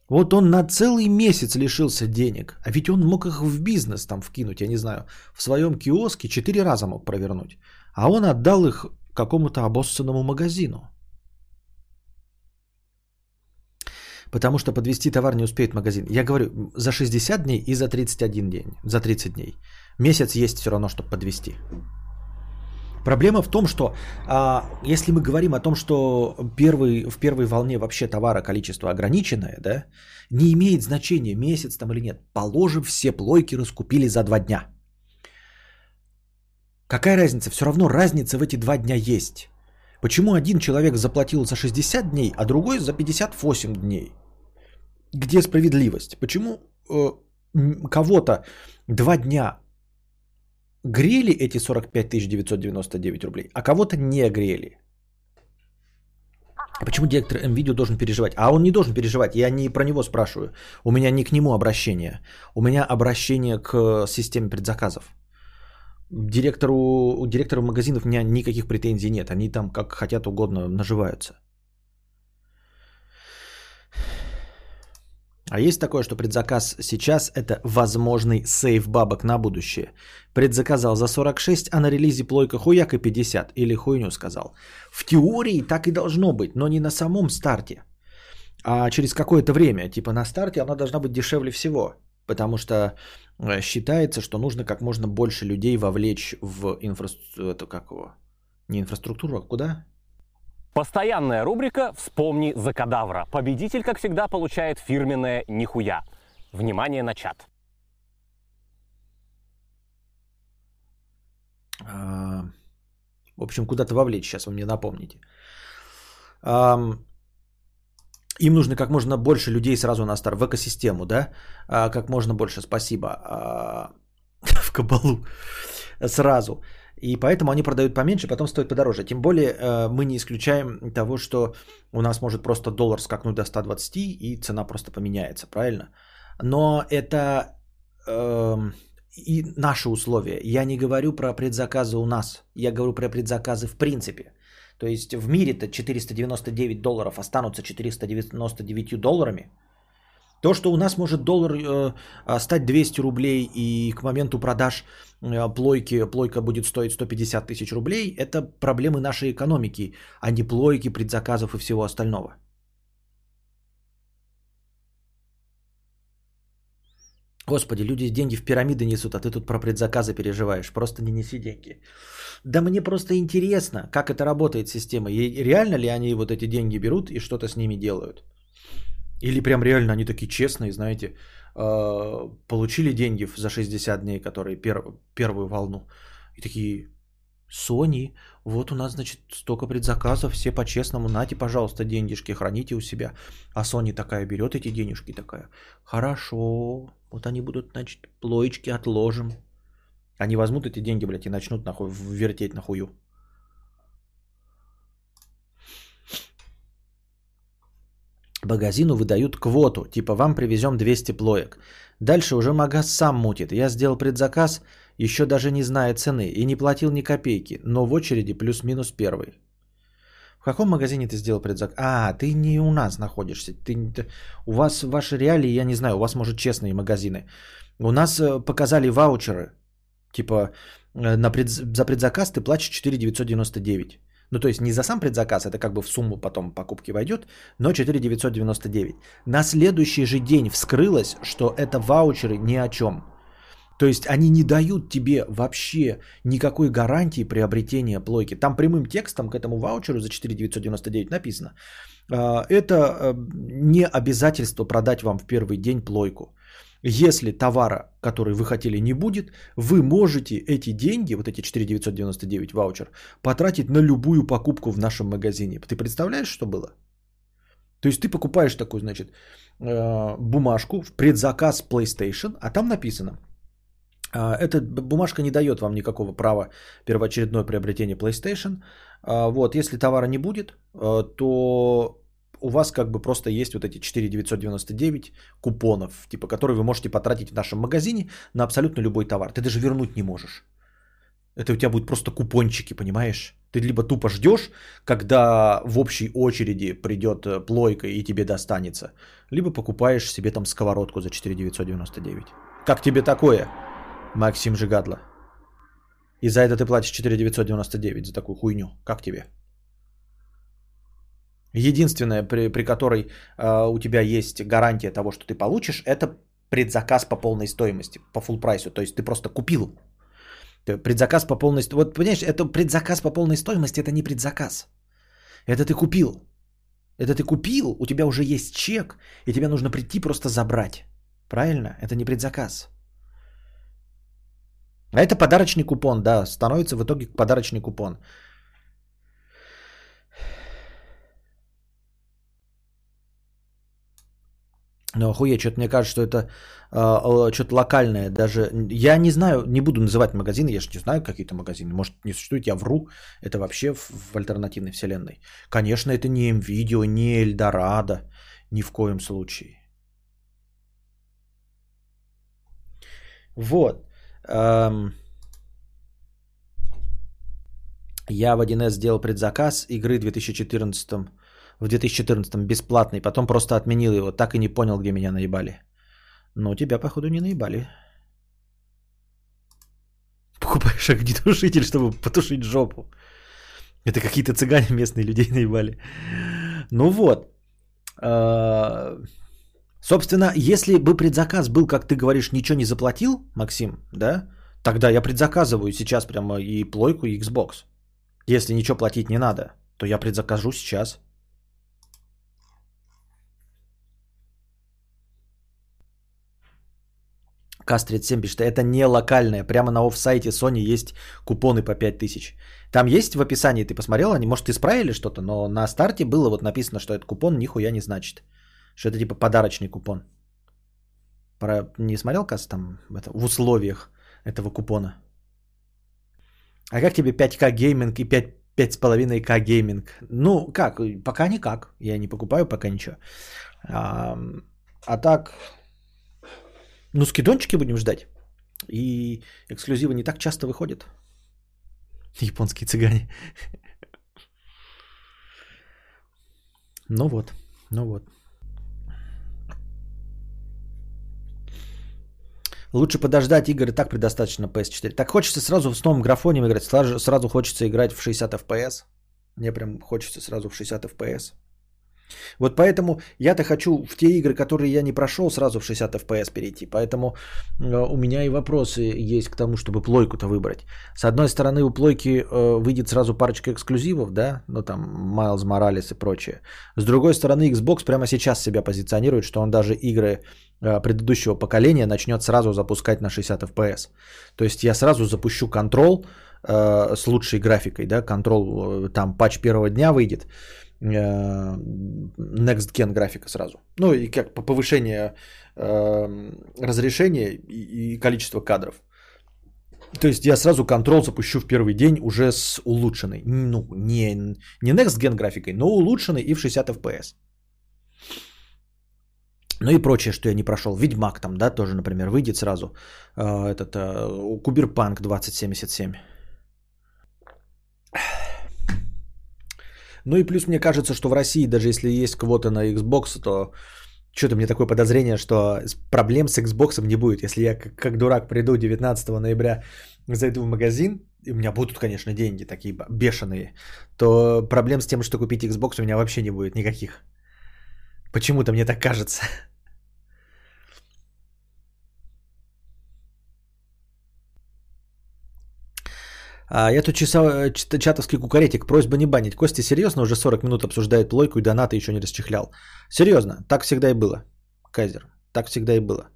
Вот он на целый месяц лишился денег, а ведь он мог их в бизнес там вкинуть, я не знаю, в своем киоске четыре раза мог провернуть, а он отдал их какому-то обоссанному магазину. Потому что подвести товар не успеет магазин. Я говорю, за 60 дней и за 31 день, за 30 дней. Месяц есть все равно, чтобы подвести. Проблема в том, что а, если мы говорим о том, что первый, в первой волне вообще товара количество ограниченное, да, не имеет значения, месяц там или нет. Положим, все плойки раскупили за два дня. Какая разница? Все равно разница в эти два дня есть. Почему один человек заплатил за 60 дней, а другой за 58 дней? Где справедливость? Почему э, кого-то два дня грели эти 45 999 рублей, а кого-то не грели. Почему директор МВидео должен переживать? А он не должен переживать, я не про него спрашиваю. У меня не к нему обращение. У меня обращение к системе предзаказов. Директору, директору магазинов у меня никаких претензий нет. Они там как хотят угодно наживаются. А есть такое, что предзаказ сейчас это возможный сейф бабок на будущее. Предзаказал за 46, а на релизе плойка хуяк и 50. Или хуйню сказал. В теории так и должно быть, но не на самом старте. А через какое-то время. Типа на старте она должна быть дешевле всего. Потому что э, считается, что нужно как можно больше людей вовлечь в инфраструктуру, как его, Не инфраструктуру, а куда? Постоянная рубрика «Вспомни за кадавра». Победитель, как всегда, получает фирменное «Нихуя». Внимание на чат. А, в общем, куда-то вовлечь, сейчас вы мне напомните. Им нужно как можно больше людей сразу на старт, в экосистему, да? А, как можно больше, спасибо. А, в кабалу сразу. И поэтому они продают поменьше, потом стоят подороже. Тем более э, мы не исключаем того, что у нас может просто доллар скакнуть до 120 и цена просто поменяется, правильно? Но это э, и наши условия. Я не говорю про предзаказы у нас. Я говорю про предзаказы в принципе. То есть в мире-то 499 долларов останутся 499 долларами. То, что у нас может доллар э, стать 200 рублей и к моменту продаж э, плойки, плойка будет стоить 150 тысяч рублей, это проблемы нашей экономики, а не плойки, предзаказов и всего остального. Господи, люди деньги в пирамиды несут, а ты тут про предзаказы переживаешь. Просто не неси деньги. Да мне просто интересно, как это работает система. И реально ли они вот эти деньги берут и что-то с ними делают? Или прям реально они такие честные, знаете, э, получили деньги за 60 дней, которые пер, первую волну. И такие, Sony, вот у нас, значит, столько предзаказов, все по-честному, нате, пожалуйста, денежки, храните у себя. А Sony такая берет эти денежки, такая, хорошо, вот они будут, значит, плоечки отложим. Они возьмут эти деньги, блядь, и начнут нахуй вертеть на Магазину выдают квоту, типа вам привезем 200 плоек. Дальше уже магаз сам мутит. Я сделал предзаказ, еще даже не зная цены, и не платил ни копейки, но в очереди плюс-минус первый. В каком магазине ты сделал предзаказ? А, ты не у нас находишься. Ты, ты, у вас ваши реалии, я не знаю, у вас, может, честные магазины. У нас э, показали ваучеры. Типа, э, на пред, за предзаказ ты платишь 4 999. Ну, то есть не за сам предзаказ, это как бы в сумму потом покупки войдет, но 4 999. На следующий же день вскрылось, что это ваучеры ни о чем. То есть они не дают тебе вообще никакой гарантии приобретения плойки. Там прямым текстом к этому ваучеру за 4 999 написано. «А, это э, не обязательство продать вам в первый день плойку. Если товара, который вы хотели, не будет, вы можете эти деньги, вот эти 4999 ваучер, потратить на любую покупку в нашем магазине. Ты представляешь, что было? То есть ты покупаешь такую, значит, э, бумажку в предзаказ PlayStation, а там написано, «А, эта бумажка не дает вам никакого права первоочередное приобретение PlayStation. А, вот, если товара не будет, э, то у вас как бы просто есть вот эти 4999 купонов, типа, которые вы можете потратить в нашем магазине на абсолютно любой товар. Ты даже вернуть не можешь. Это у тебя будут просто купончики, понимаешь? Ты либо тупо ждешь, когда в общей очереди придет э, плойка и тебе достанется, либо покупаешь себе там сковородку за 4999. Как тебе такое, Максим Жигадла? И за это ты платишь 4999 за такую хуйню. Как тебе? Единственное, при, при которой э, у тебя есть гарантия того, что ты получишь, это предзаказ по полной стоимости, по full прайсу. То есть ты просто купил. Предзаказ по полной стоимости. Вот понимаешь, это предзаказ по полной стоимости, это не предзаказ. Это ты купил. Это ты купил, у тебя уже есть чек, и тебе нужно прийти просто забрать. Правильно? Это не предзаказ. А это подарочный купон, да, становится в итоге подарочный купон. Ну, охуеть, что-то мне кажется, что это э, что-то локальное. Даже я не знаю, не буду называть магазины, я же не знаю какие-то магазины. Может, не существует, я вру. Это вообще в, в альтернативной вселенной. Конечно, это не МВидео, не Эльдорадо. Ни в коем случае. Вот. Эм... Я в 1С сделал предзаказ игры 2014 в 2014 бесплатный, потом просто отменил его, так и не понял, где меня наебали. Ну, тебя, походу, не наебали. Покупаешь огнетушитель, чтобы потушить жопу. Это какие-то цыгане местные людей наебали. Ну вот. А, собственно, если бы предзаказ был, как ты говоришь, ничего не заплатил, Максим, да, тогда я предзаказываю сейчас прямо и плойку, и Xbox. Если ничего платить не надо, то я предзакажу сейчас. К-37 пишет, это не локальное. Прямо на офсайте Sony есть купоны по 5000. Там есть в описании, ты посмотрел, они, может, исправили что-то, но на старте было вот написано, что этот купон нихуя не значит. Что это типа подарочный купон. Про... Не смотрел, как там это, в условиях этого купона? А как тебе 5К гейминг и 5 5,5К гейминг? Ну, как? Пока никак. Я не покупаю пока ничего. А, а так, ну, скидончики будем ждать. И эксклюзивы не так часто выходят. Японские цыгане. Ну вот, ну вот. Лучше подождать игры так предостаточно PS4. Так хочется сразу с новым графоном играть. Сразу, сразу хочется играть в 60 FPS. Мне прям хочется сразу в 60 FPS. Вот поэтому я-то хочу в те игры, которые я не прошел, сразу в 60 FPS перейти. Поэтому э, у меня и вопросы есть к тому, чтобы плойку-то выбрать. С одной стороны, у плойки э, выйдет сразу парочка эксклюзивов, да, ну там Майлз Моралес и прочее. С другой стороны, Xbox прямо сейчас себя позиционирует, что он даже игры э, предыдущего поколения начнет сразу запускать на 60 FPS. То есть я сразу запущу контрол с лучшей графикой, да, контрол, там патч первого дня выйдет, next Gen графика сразу. Ну и как по повышению э, разрешения и, количества кадров. То есть я сразу контрол запущу в первый день уже с улучшенной. Ну, не, не Next Gen графикой, но улучшенной и в 60 FPS. Ну и прочее, что я не прошел. Ведьмак там, да, тоже, например, выйдет сразу. Э, этот э, Куберпанк 2077. Ну и плюс мне кажется, что в России, даже если есть квота на Xbox, то что-то мне такое подозрение, что проблем с Xbox не будет. Если я как, как дурак приду 19 ноября, зайду в магазин, и у меня будут, конечно, деньги такие бешеные, то проблем с тем, что купить Xbox у меня вообще не будет никаких. Почему-то мне так кажется. А, я тут часа, э, чатовский кукаретик. Просьба не банить. Костя серьезно уже 40 минут обсуждает плойку и донаты еще не расчехлял. Серьезно, так всегда и было. Кайзер, так всегда и было.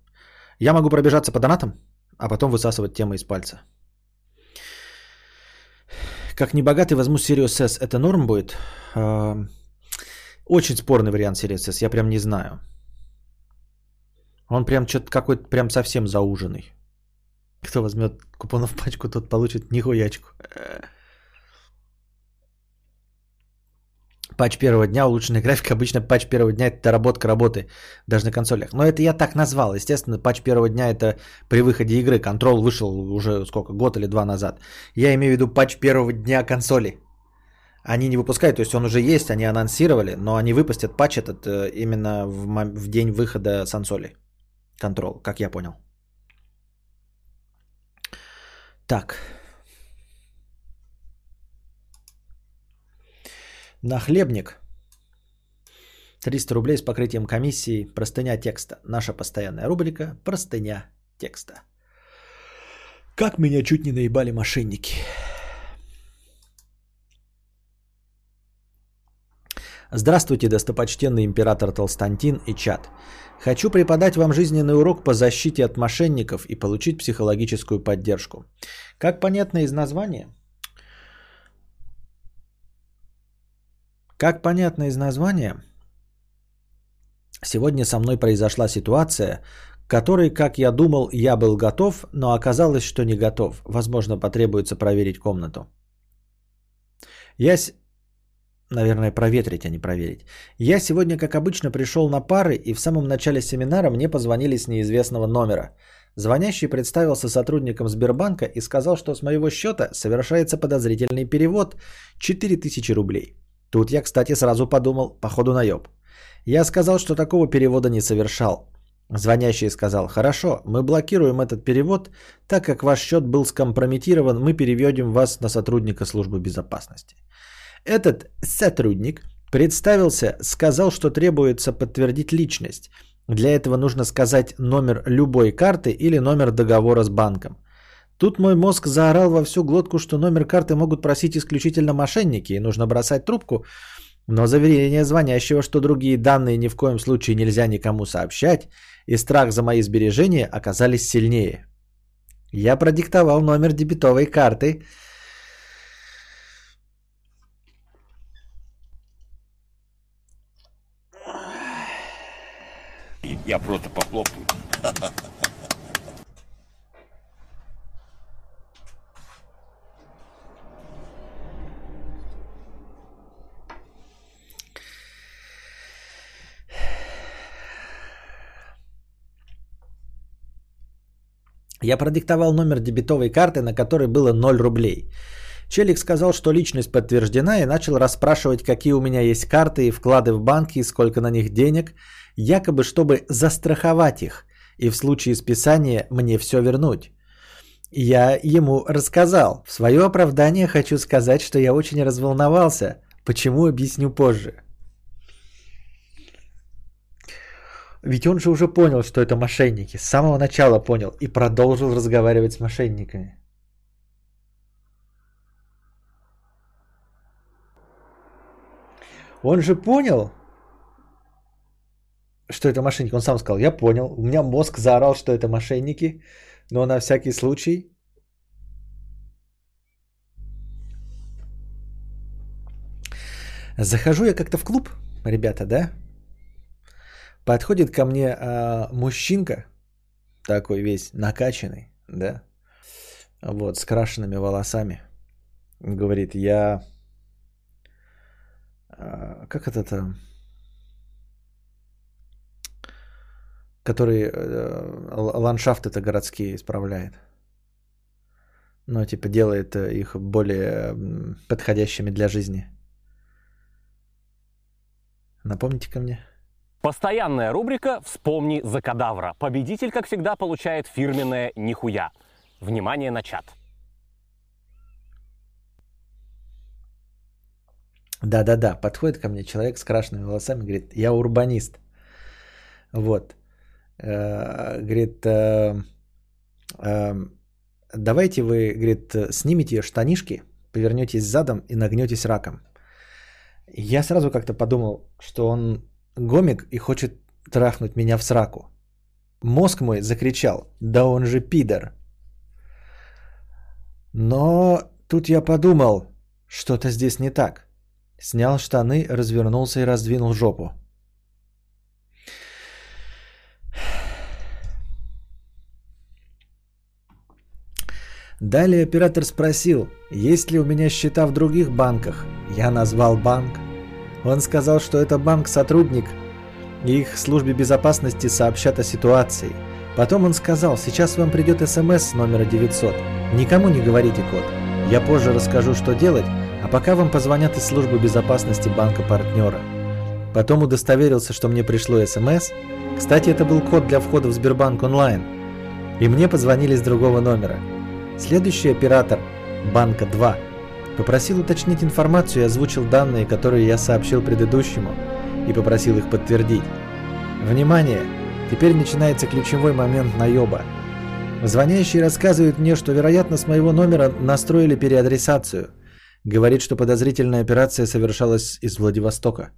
Я могу пробежаться по донатам, а потом высасывать темы из пальца. Как небогатый возьму Sirius S. Это норм будет? А, очень спорный вариант Sirius S. Я прям не знаю. Он прям что-то какой-то прям совсем зауженный. Кто возьмет купонов пачку, тот получит нихуячку. Патч первого дня, улучшенная графика. Обычно патч первого дня это доработка работы даже на консолях. Но это я так назвал. Естественно, патч первого дня это при выходе игры. Контрол вышел уже сколько, год или два назад. Я имею в виду патч первого дня консоли. Они не выпускают, то есть он уже есть, они анонсировали, но они выпустят патч этот э, именно в, в день выхода сансоли. Контрол, как я понял. Так. Нахлебник. 300 рублей с покрытием комиссии. Простыня текста. Наша постоянная рубрика «Простыня текста». Как меня чуть не наебали мошенники. Здравствуйте, достопочтенный император Толстантин и чат. Хочу преподать вам жизненный урок по защите от мошенников и получить психологическую поддержку. Как понятно из названия, как понятно из названия, сегодня со мной произошла ситуация, которой, как я думал, я был готов, но оказалось, что не готов. Возможно, потребуется проверить комнату. Я наверное, проветрить, а не проверить. Я сегодня, как обычно, пришел на пары, и в самом начале семинара мне позвонили с неизвестного номера. Звонящий представился сотрудником Сбербанка и сказал, что с моего счета совершается подозрительный перевод 4000 рублей. Тут я, кстати, сразу подумал, походу наеб. Я сказал, что такого перевода не совершал. Звонящий сказал, хорошо, мы блокируем этот перевод, так как ваш счет был скомпрометирован, мы переведем вас на сотрудника службы безопасности. Этот сотрудник представился, сказал, что требуется подтвердить личность. Для этого нужно сказать номер любой карты или номер договора с банком. Тут мой мозг заорал во всю глотку, что номер карты могут просить исключительно мошенники, и нужно бросать трубку. Но заверение звонящего, что другие данные ни в коем случае нельзя никому сообщать, и страх за мои сбережения оказались сильнее. Я продиктовал номер дебетовой карты. Я просто похлопаю. Я продиктовал номер дебетовой карты, на которой было 0 рублей. Челик сказал, что личность подтверждена и начал расспрашивать, какие у меня есть карты и вклады в банки и сколько на них денег, якобы чтобы застраховать их и в случае списания мне все вернуть. Я ему рассказал. В свое оправдание хочу сказать, что я очень разволновался. Почему, объясню позже. Ведь он же уже понял, что это мошенники. С самого начала понял и продолжил разговаривать с мошенниками. Он же понял, что это мошенники. Он сам сказал, я понял. У меня мозг заорал, что это мошенники. Но на всякий случай... Захожу я как-то в клуб, ребята, да? Подходит ко мне а, мужчинка, такой весь накачанный, да, вот, с крашенными волосами. Говорит, я... А, как это там? Который э, ландшафт это городские исправляет. Ну, типа делает их более подходящими для жизни. Напомните ко мне. Постоянная рубрика «Вспомни за кадавра». Победитель, как всегда, получает фирменное «Нихуя». Внимание на чат. Да-да-да, подходит ко мне человек с крашенными волосами, говорит, я урбанист. Вот. Э, говорит, э, э, давайте вы, говорит, снимите штанишки, повернетесь задом и нагнетесь раком. Я сразу как-то подумал, что он гомик и хочет трахнуть меня в сраку. Мозг мой закричал, да он же пидор. Но тут я подумал, что-то здесь не так. Снял штаны, развернулся и раздвинул жопу. Далее оператор спросил, есть ли у меня счета в других банках. Я назвал банк. Он сказал, что это банк-сотрудник, и их службе безопасности сообщат о ситуации. Потом он сказал, сейчас вам придет смс номера 900. Никому не говорите код. Я позже расскажу, что делать, пока вам позвонят из службы безопасности банка-партнера. Потом удостоверился, что мне пришло смс. Кстати, это был код для входа в Сбербанк онлайн. И мне позвонили с другого номера. Следующий оператор, банка 2, Попросил уточнить информацию и озвучил данные, которые я сообщил предыдущему, и попросил их подтвердить. Внимание! Теперь начинается ключевой момент наеба. Звонящий рассказывает мне, что, вероятно, с моего номера настроили переадресацию. Говорит, что подозрительная операция совершалась из Владивостока.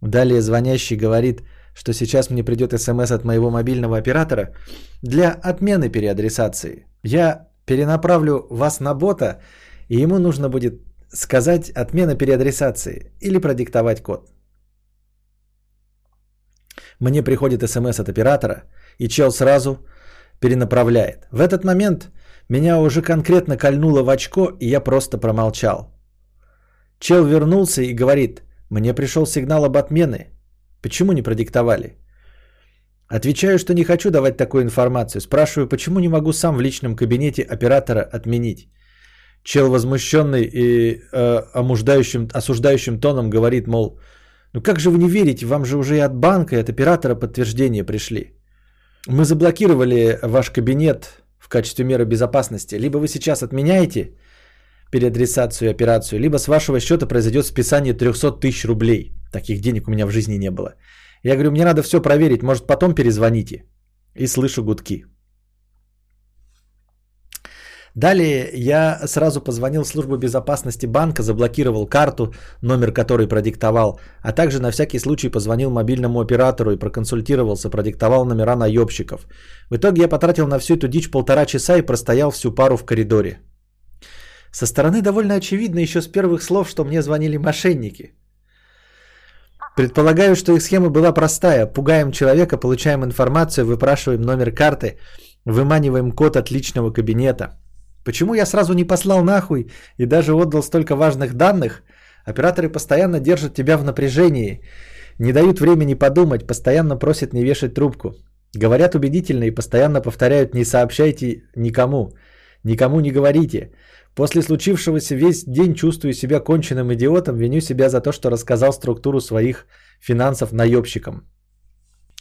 Далее звонящий говорит, что сейчас мне придет смс от моего мобильного оператора для отмены переадресации. Я перенаправлю вас на бота и ему нужно будет сказать отмена переадресации или продиктовать код. Мне приходит смс от оператора, и чел сразу перенаправляет. В этот момент меня уже конкретно кольнуло в очко, и я просто промолчал. Чел вернулся и говорит, мне пришел сигнал об отмене. Почему не продиктовали? Отвечаю, что не хочу давать такую информацию. Спрашиваю, почему не могу сам в личном кабинете оператора отменить. Чел возмущенный и э, омуждающим, осуждающим тоном говорит, мол, ну как же вы не верите, вам же уже и от банка, и от оператора подтверждения пришли. Мы заблокировали ваш кабинет в качестве меры безопасности. Либо вы сейчас отменяете переадресацию и операцию, либо с вашего счета произойдет списание 300 тысяч рублей. Таких денег у меня в жизни не было. Я говорю, мне надо все проверить, может потом перезвоните. И слышу гудки. Далее я сразу позвонил в службу безопасности банка, заблокировал карту, номер которой продиктовал, а также на всякий случай позвонил мобильному оператору и проконсультировался, продиктовал номера наебщиков. В итоге я потратил на всю эту дичь полтора часа и простоял всю пару в коридоре. Со стороны довольно очевидно еще с первых слов, что мне звонили мошенники. Предполагаю, что их схема была простая. Пугаем человека, получаем информацию, выпрашиваем номер карты, выманиваем код от личного кабинета. Почему я сразу не послал нахуй и даже отдал столько важных данных? Операторы постоянно держат тебя в напряжении, не дают времени подумать, постоянно просят не вешать трубку. Говорят убедительно и постоянно повторяют «не сообщайте никому». Никому не говорите. После случившегося весь день чувствую себя конченным идиотом, виню себя за то, что рассказал структуру своих финансов наебщикам.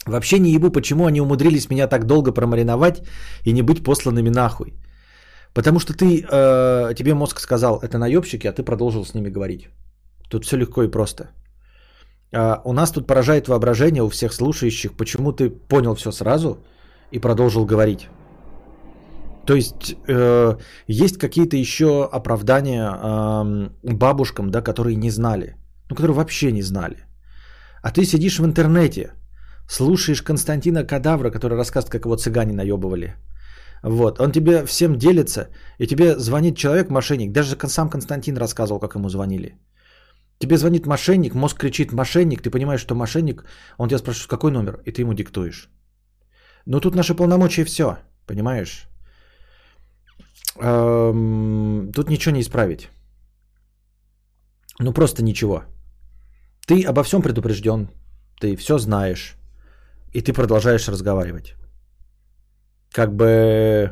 Вообще не ебу, почему они умудрились меня так долго промариновать и не быть посланными нахуй. Потому что ты, э, тебе мозг сказал, это наебщики, а ты продолжил с ними говорить. Тут все легко и просто. А у нас тут поражает воображение у всех слушающих, почему ты понял все сразу и продолжил говорить. То есть э, есть какие-то еще оправдания э, бабушкам, да, которые не знали, ну, которые вообще не знали. А ты сидишь в интернете, слушаешь Константина Кадавра, который рассказывает, как его цыгане наебывали. Вот, он тебе всем делится, и тебе звонит человек, мошенник. Даже сам Константин рассказывал, как ему звонили. Тебе звонит мошенник, мозг кричит мошенник, ты понимаешь, что мошенник, он тебя спрашивает, какой номер, и ты ему диктуешь. Но тут наши полномочия все, понимаешь? Эм, тут ничего не исправить. Ну просто ничего. Ты обо всем предупрежден, ты все знаешь, и ты продолжаешь разговаривать. Как бы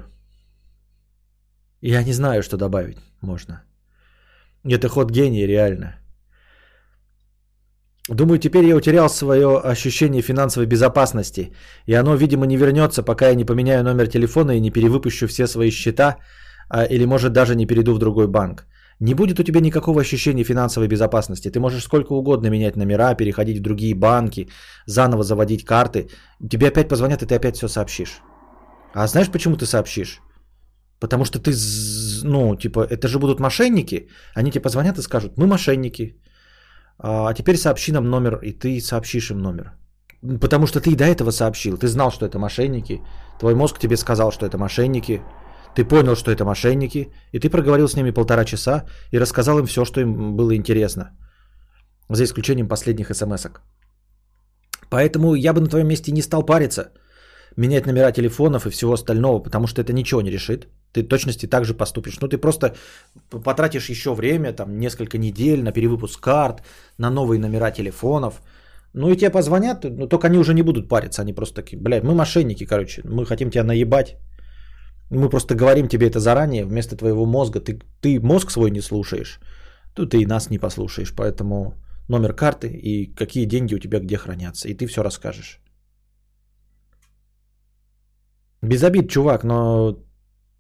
я не знаю, что добавить можно. Это ход гения, реально. Думаю, теперь я утерял свое ощущение финансовой безопасности. И оно, видимо, не вернется, пока я не поменяю номер телефона и не перевыпущу все свои счета а, или может даже не перейду в другой банк. Не будет у тебя никакого ощущения финансовой безопасности. Ты можешь сколько угодно менять номера, переходить в другие банки, заново заводить карты. Тебе опять позвонят, и ты опять все сообщишь. А знаешь, почему ты сообщишь? Потому что ты, ну, типа, это же будут мошенники. Они тебе позвонят и скажут, мы мошенники. А теперь сообщи нам номер, и ты сообщишь им номер. Потому что ты и до этого сообщил. Ты знал, что это мошенники. Твой мозг тебе сказал, что это мошенники. Ты понял, что это мошенники, и ты проговорил с ними полтора часа и рассказал им все, что им было интересно. За исключением последних смс -ок. Поэтому я бы на твоем месте не стал париться, менять номера телефонов и всего остального, потому что это ничего не решит. Ты точности так же поступишь. Ну, ты просто потратишь еще время, там, несколько недель на перевыпуск карт, на новые номера телефонов. Ну, и тебе позвонят, но только они уже не будут париться. Они просто такие, блядь, мы мошенники, короче, мы хотим тебя наебать. Мы просто говорим тебе это заранее, вместо твоего мозга. Ты, ты мозг свой не слушаешь, то ты и нас не послушаешь. Поэтому номер карты и какие деньги у тебя где хранятся. И ты все расскажешь. Без обид, чувак, но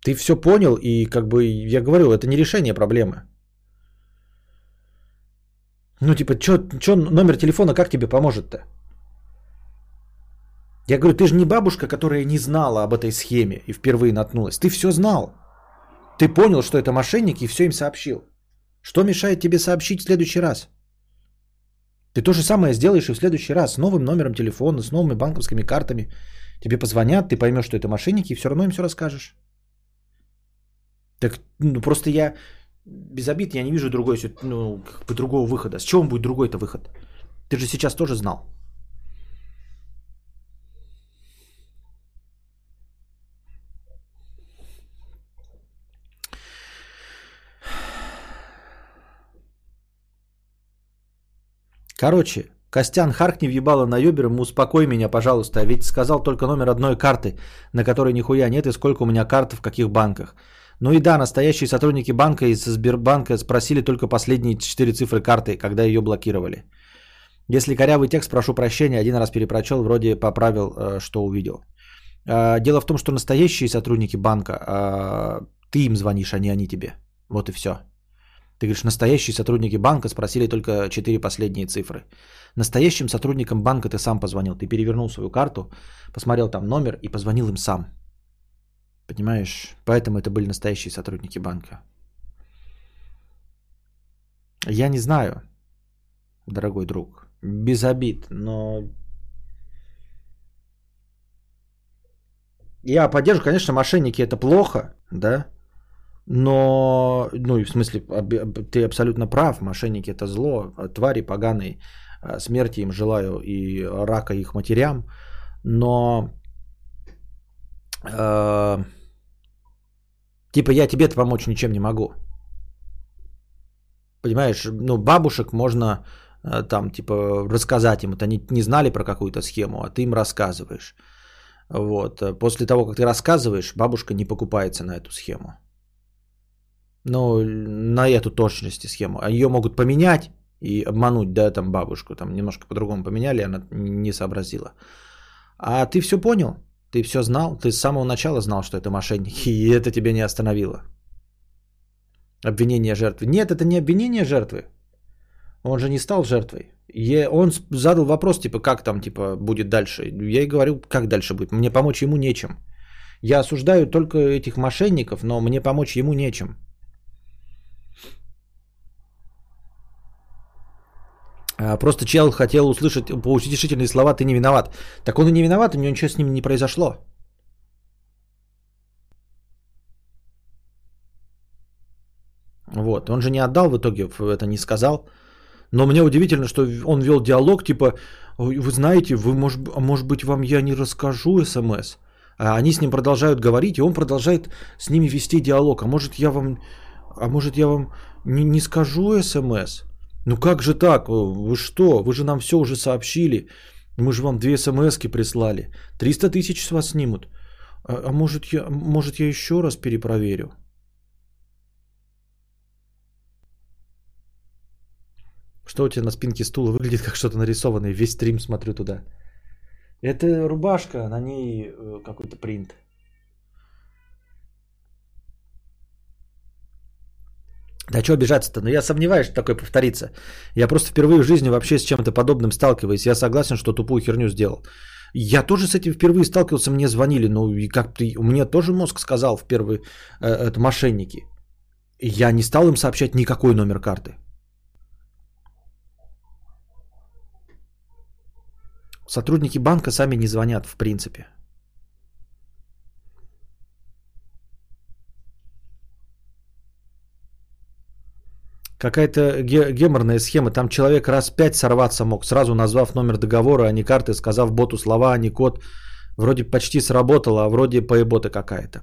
ты все понял, и как бы я говорю, это не решение проблемы. Ну, типа, что номер телефона как тебе поможет-то? Я говорю, ты же не бабушка, которая не знала об этой схеме и впервые наткнулась. Ты все знал. Ты понял, что это мошенник и все им сообщил. Что мешает тебе сообщить в следующий раз? Ты то же самое сделаешь и в следующий раз с новым номером телефона, с новыми банковскими картами. Тебе позвонят, ты поймешь, что это мошенники, и все равно им все расскажешь. Так, ну просто я без обид, я не вижу другой, ну, как бы другого выхода. С чего будет другой-то выход? Ты же сейчас тоже знал. Короче, Костян, харкни въебало на юбер, успокой меня, пожалуйста. Ведь сказал только номер одной карты, на которой нихуя нет, и сколько у меня карт в каких банках. Ну и да, настоящие сотрудники банка из Сбербанка спросили только последние четыре цифры карты, когда ее блокировали. Если корявый текст, прошу прощения, один раз перепрочел, вроде поправил, э, что увидел. Э, дело в том, что настоящие сотрудники банка, э, ты им звонишь, а не они тебе. Вот и все. Ты говоришь, настоящие сотрудники банка спросили только 4 последние цифры. Настоящим сотрудникам банка ты сам позвонил. Ты перевернул свою карту, посмотрел там номер и позвонил им сам. Понимаешь? Поэтому это были настоящие сотрудники банка. Я не знаю, дорогой друг, без обид, но я поддерживаю, конечно, мошенники это плохо, да, но, ну, и в смысле, ты абсолютно прав, мошенники это зло, твари поганые, а, смерти им желаю и рака их матерям, но э, типа я тебе-то помочь ничем не могу. Понимаешь, ну, бабушек можно там, типа, рассказать им. Это они не знали про какую-то схему, а ты им рассказываешь. Вот. После того, как ты рассказываешь, бабушка не покупается на эту схему. Ну, на эту точности схему. А ее могут поменять и обмануть, да, там бабушку. Там немножко по-другому поменяли, она не сообразила. А ты все понял? Ты все знал? Ты с самого начала знал, что это мошенники, и это тебя не остановило. Обвинение жертвы. Нет, это не обвинение жертвы. Он же не стал жертвой. И он задал вопрос, типа, как там, типа, будет дальше. Я и говорю, как дальше будет. Мне помочь ему нечем. Я осуждаю только этих мошенников, но мне помочь ему нечем. Просто чел хотел услышать поучительные слова «ты не виноват». Так он и не виноват, у него ничего с ним не произошло. Вот, он же не отдал в итоге, это не сказал. Но мне удивительно, что он вел диалог, типа, вы знаете, вы, может, может быть, вам я не расскажу смс. А они с ним продолжают говорить, и он продолжает с ними вести диалог. А может, я вам, а может, я вам не, не скажу смс? Ну как же так? Вы что? Вы же нам все уже сообщили. Мы же вам две смс прислали. 300 тысяч с вас снимут. А, а может, я, может я еще раз перепроверю? Что у тебя на спинке стула выглядит как что-то нарисованное? Весь стрим смотрю туда. Это рубашка, на ней э, какой-то принт. Да что обижаться-то? Но я сомневаюсь, что такое повторится. Я просто впервые в жизни вообще с чем-то подобным сталкиваюсь. Я согласен, что тупую херню сделал. Я тоже с этим впервые сталкивался, мне звонили. Ну и как ты, меня тоже мозг сказал в первый, э, это мошенники. Я не стал им сообщать никакой номер карты. Сотрудники банка сами не звонят, в принципе. Какая-то геморная схема. Там человек раз пять сорваться мог, сразу назвав номер договора, а не карты, сказав боту слова, а не код. Вроде почти сработало, а вроде поебота какая-то.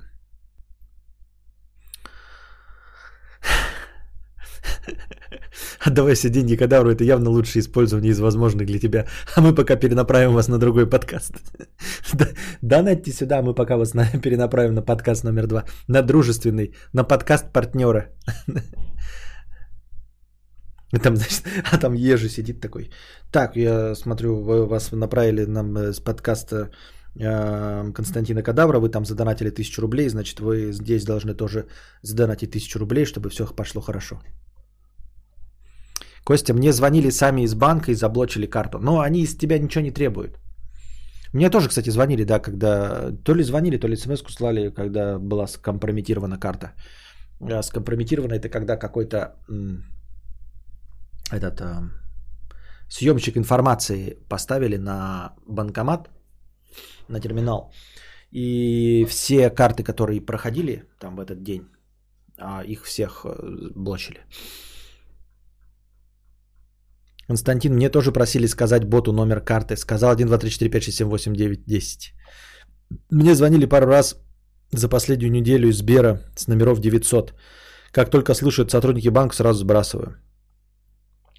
Отдавай все деньги кадавру, это явно лучшее использование из возможных для тебя. А мы пока перенаправим вас на другой подкаст. Донатьте сюда, мы пока вас перенаправим на подкаст номер два. На дружественный, на подкаст партнера. Там, значит, а там Ежи сидит такой. Так, я смотрю, вы вас направили нам э, с подкаста э, Константина Кадавра, вы там задонатили тысячу рублей, значит, вы здесь должны тоже задонатить тысячу рублей, чтобы все пошло хорошо. Костя, мне звонили сами из банка и заблочили карту. Но они из тебя ничего не требуют. Мне тоже, кстати, звонили, да, когда... То ли звонили, то ли смс слали, когда была скомпрометирована карта. А скомпрометирована это когда какой-то этот э, съемщик информации поставили на банкомат, на терминал. И все карты, которые проходили там в этот день, а, их всех э, блочили. Константин, мне тоже просили сказать боту номер карты. Сказал 1, 2, 3, 4, 5, 6, 7, 8, 9, 10. Мне звонили пару раз за последнюю неделю из Сбера с номеров 900. Как только слышат сотрудники банка, сразу сбрасываю.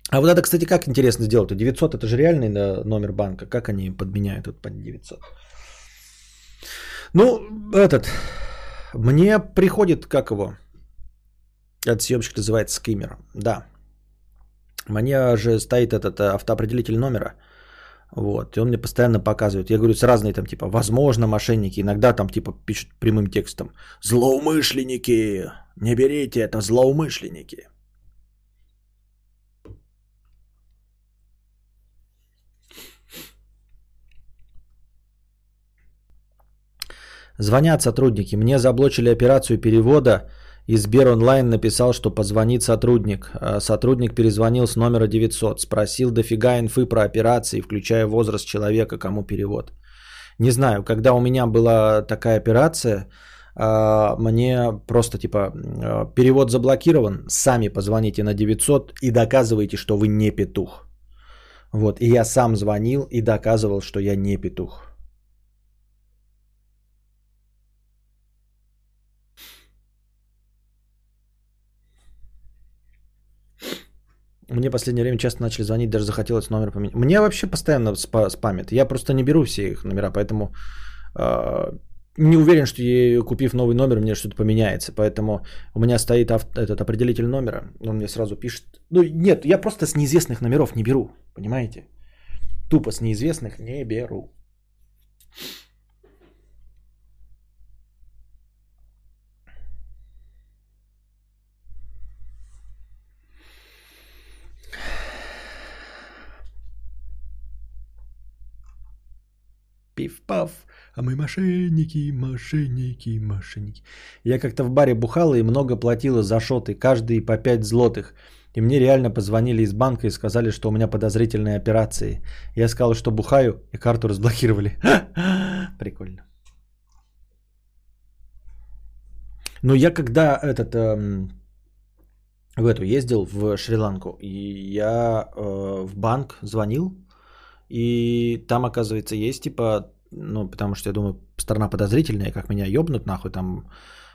А вот это, кстати, как интересно сделать? 900 это же реальный номер банка. Как они подменяют это под 900? Ну, этот, мне приходит, как его, этот съемщик называется скиммер, да. Мне же стоит этот э, автоопределитель номера, вот, и он мне постоянно показывает. Я говорю, с разные там, типа, возможно, мошенники, иногда там, типа, пишут прямым текстом, злоумышленники, не берите, это злоумышленники. Звонят сотрудники. Мне заблочили операцию перевода. И Сбер онлайн написал, что позвонит сотрудник. А сотрудник перезвонил с номера 900. Спросил дофига инфы про операции, включая возраст человека, кому перевод. Не знаю, когда у меня была такая операция, а, мне просто типа а, перевод заблокирован, сами позвоните на 900 и доказывайте, что вы не петух. Вот, и я сам звонил и доказывал, что я не петух. Мне последнее время часто начали звонить, даже захотелось номер поменять. Мне вообще постоянно спа- спамят. Я просто не беру все их номера, поэтому э, не уверен, что я, купив новый номер, мне что-то поменяется. Поэтому у меня стоит ав- этот определитель номера. Он мне сразу пишет. Ну, нет, я просто с неизвестных номеров не беру. Понимаете? Тупо с неизвестных не беру. Пиф-паф. А мы мошенники, мошенники, мошенники. Я как-то в баре бухала и много платила за шоты, каждый по 5 злотых. И мне реально позвонили из банка и сказали, что у меня подозрительные операции. Я сказал, что бухаю, и карту разблокировали. Прикольно. Но я когда этот эм, в эту ездил в Шри-Ланку, и я э, в банк звонил, и там, оказывается, есть типа, ну, потому что я думаю, страна подозрительная, как меня ёбнут нахуй там,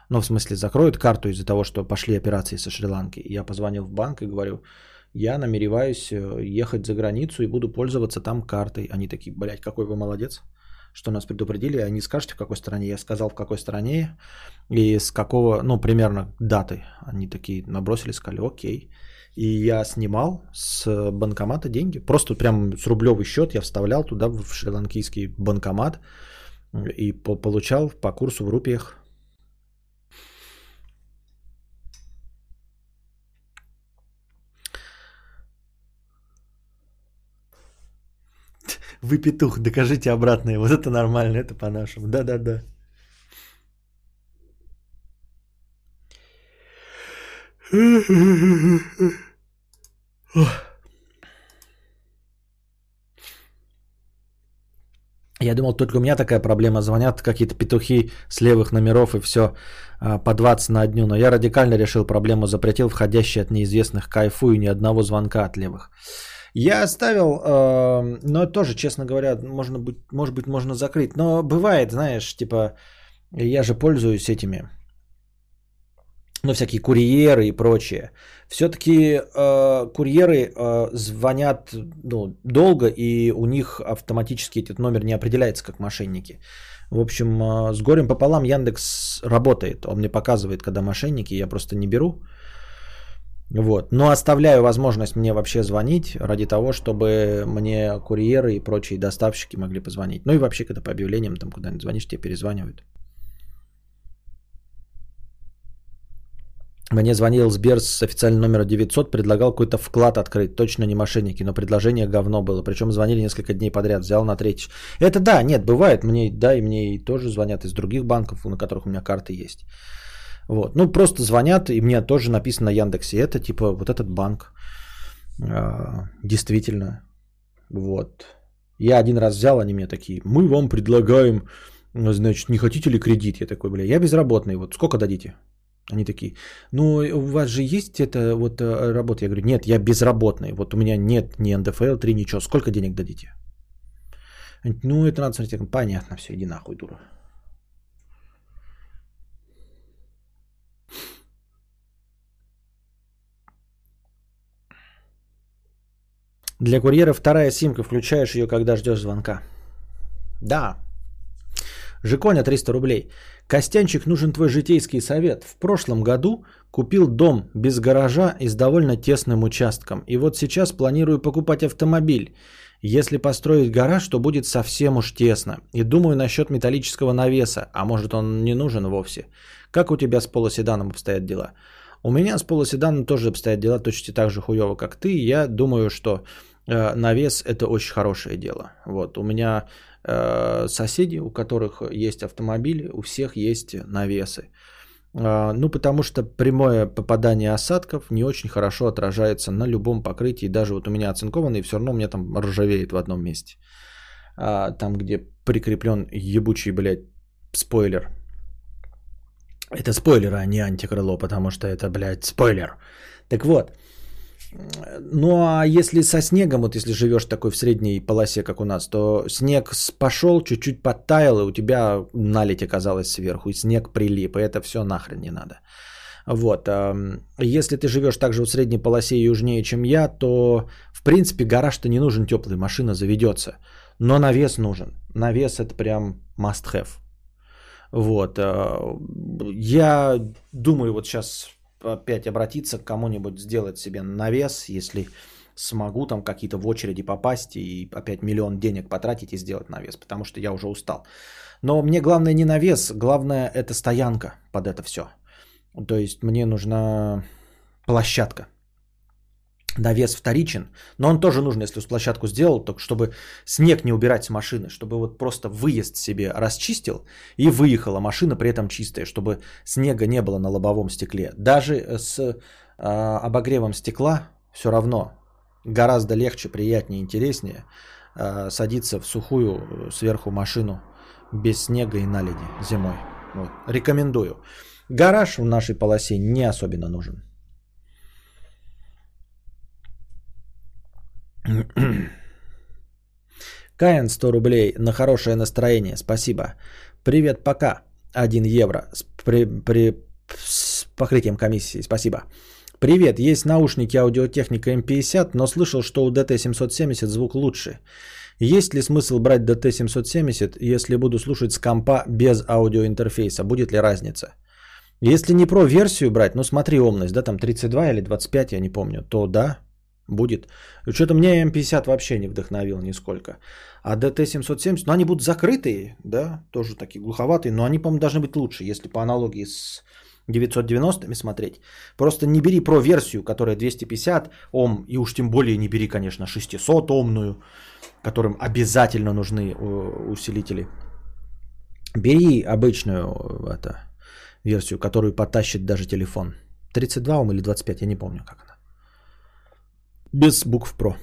ну, в смысле, закроют карту из-за того, что пошли операции со Шри-Ланки. Я позвонил в банк и говорю, я намереваюсь э, ехать за границу и буду пользоваться там картой. Они такие, блядь, какой вы молодец, что нас предупредили. Они скажете, в какой стране. Я сказал, в какой стране и с какого, ну, примерно даты. Они такие набросили, сказали, окей. И я снимал с банкомата деньги. Просто прям с рублевый счет я вставлял туда в шри-ланкийский банкомат и по- получал по курсу в рупиях. Вы петух, докажите обратное. Вот это нормально, это по-нашему. Да-да-да. Я думал, только у меня такая проблема. Звонят какие-то петухи с левых номеров и все по 20 на дню. Но я радикально решил проблему, запретил входящие от неизвестных кайфу и ни одного звонка от левых. Я оставил, э, но тоже, честно говоря, можно быть, может быть, можно закрыть. Но бывает, знаешь, типа, я же пользуюсь этими, ну, всякие курьеры и прочее. Все-таки э, курьеры э, звонят ну, долго, и у них автоматически этот номер не определяется как мошенники. В общем, э, с горем пополам Яндекс работает. Он мне показывает, когда мошенники, я просто не беру. Вот. Но оставляю возможность мне вообще звонить ради того, чтобы мне курьеры и прочие доставщики могли позвонить. Ну и вообще, когда по объявлениям там куда-нибудь звонишь, тебе перезванивают. Мне звонил Сбер с официальным номера 900, предлагал какой-то вклад открыть. Точно не мошенники, но предложение говно было. Причем звонили несколько дней подряд, взял на третий. Это да, нет, бывает. Мне, да, и мне тоже звонят из других банков, на которых у меня карты есть. Вот. Ну, просто звонят, и мне тоже написано на Яндексе. Это типа вот этот банк. А, действительно. Вот. Я один раз взял, они мне такие, мы вам предлагаем, значит, не хотите ли кредит? Я такой, бля, я безработный, вот сколько дадите? Они такие, ну у вас же есть это вот э, работа? Я говорю, нет, я безработный, вот у меня нет ни НДФЛ 3, ничего, сколько денег дадите? Ну это надо смотреть, понятно, все, иди нахуй, дура. Для курьера вторая симка, включаешь ее, когда ждешь звонка. Да. Жиконя 300 рублей. Костянчик, нужен твой житейский совет. В прошлом году купил дом без гаража и с довольно тесным участком. И вот сейчас планирую покупать автомобиль. Если построить гараж, то будет совсем уж тесно. И думаю насчет металлического навеса, а может он не нужен вовсе. Как у тебя с полоседаном обстоят дела? У меня с полоседаном тоже обстоят дела точно так же хуево, как ты. Я думаю, что э, навес это очень хорошее дело. Вот, у меня соседи, у которых есть автомобили, у всех есть навесы. Э, ну, потому что прямое попадание осадков не очень хорошо отражается на любом покрытии. Даже вот у меня оцинкованный, все равно у меня там ржавеет в одном месте. А, там, где прикреплен ебучий, блядь, спойлер. Это спойлер, а не антикрыло, потому что это, блядь, спойлер. Так вот, ну а если со снегом, вот если живешь такой в средней полосе, как у нас, то снег пошел, чуть-чуть подтаял, и у тебя наледь оказалась сверху, и снег прилип, и это все нахрен не надо. Вот. Если ты живешь также в средней полосе южнее, чем я, то в принципе гараж-то не нужен теплый, машина заведется. Но навес нужен. Навес это прям must have. Вот. Я думаю, вот сейчас опять обратиться к кому-нибудь, сделать себе навес, если смогу там какие-то в очереди попасть и опять миллион денег потратить и сделать навес, потому что я уже устал. Но мне главное не навес, главное это стоянка под это все. То есть мне нужна площадка. Навес вторичен, но он тоже нужен, если площадку сделал, только чтобы снег не убирать с машины, чтобы вот просто выезд себе расчистил и выехала машина при этом чистая, чтобы снега не было на лобовом стекле. Даже с э, обогревом стекла все равно гораздо легче, приятнее, интереснее э, садиться в сухую э, сверху машину без снега и наледи зимой. Вот. Рекомендую. Гараж в нашей полосе не особенно нужен. Каин 100 рублей на хорошее настроение. Спасибо. Привет, пока. 1 евро с, при, при, с покрытием комиссии. Спасибо. Привет, есть наушники аудиотехника M50, но слышал, что у DT770 звук лучше. Есть ли смысл брать DT770, если буду слушать с компа без аудиоинтерфейса? Будет ли разница? Если не про версию брать, ну смотри умность, да, там 32 или 25, я не помню, то да, Будет. Что-то мне М50 вообще не вдохновил нисколько. А DT770, ну они будут закрытые, да, тоже такие глуховатые, но они, по-моему, должны быть лучше, если по аналогии с 990-ми смотреть. Просто не бери про версию, которая 250 Ом, и уж тем более не бери, конечно, 600 Омную, которым обязательно нужны усилители. Бери обычную это, версию, которую потащит даже телефон. 32 Ом или 25, я не помню, как она. Без букв про.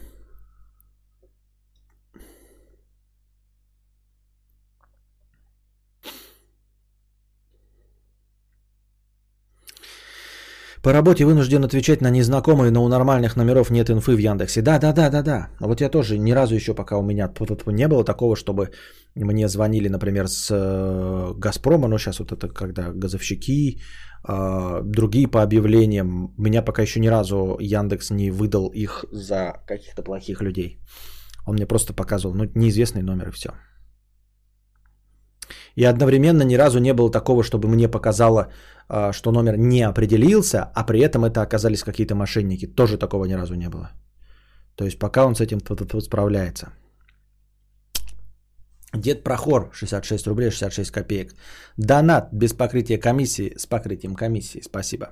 По работе вынужден отвечать на незнакомые, но у нормальных номеров нет инфы в Яндексе. Да, да, да, да, да. Вот я тоже ни разу еще пока у меня не было такого, чтобы мне звонили, например, с э, Газпрома, но сейчас вот это когда газовщики, а, другие по объявлениям. Меня пока еще ни разу Яндекс не выдал их за каких-то плохих людей. Он мне просто показывал, ну, неизвестный номер и все. И одновременно ни разу не было такого, чтобы мне показало, а, что номер не определился, а при этом это оказались какие-то мошенники. Тоже такого ни разу не было. То есть пока он с этим справляется. Дед Прохор, 66 рублей 66 копеек. Донат без покрытия комиссии с покрытием комиссии. Спасибо.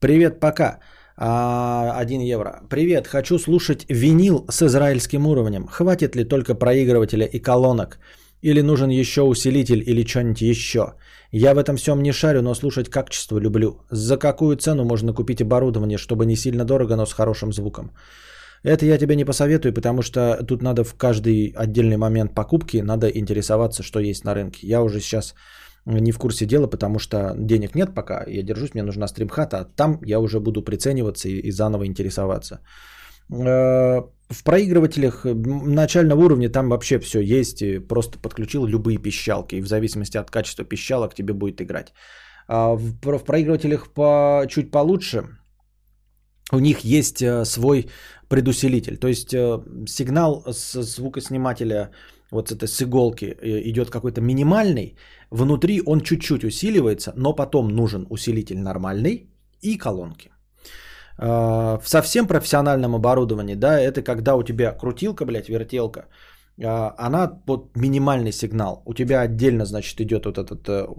Привет, пока. А, 1 евро. Привет, хочу слушать винил с израильским уровнем. Хватит ли только проигрывателя и колонок? Или нужен еще усилитель или что-нибудь еще? Я в этом всем не шарю, но слушать качество люблю. За какую цену можно купить оборудование, чтобы не сильно дорого, но с хорошим звуком? Это я тебе не посоветую, потому что тут надо в каждый отдельный момент покупки, надо интересоваться, что есть на рынке. Я уже сейчас не в курсе дела, потому что денег нет пока, я держусь, мне нужна стримхата, а там я уже буду прицениваться и, и заново интересоваться. Э, в проигрывателях начального уровня там вообще все есть, просто подключил любые пищалки, и в зависимости от качества пищалок тебе будет играть. А в, в проигрывателях по, чуть получше, у них есть э, свой предусилитель. То есть э, сигнал с звукоснимателя вот с этой с иголки э, идет какой-то минимальный, внутри он чуть-чуть усиливается, но потом нужен усилитель нормальный и колонки. Э, в совсем профессиональном оборудовании, да, это когда у тебя крутилка, блядь, вертелка, она под минимальный сигнал. У тебя отдельно, значит, идет вот этот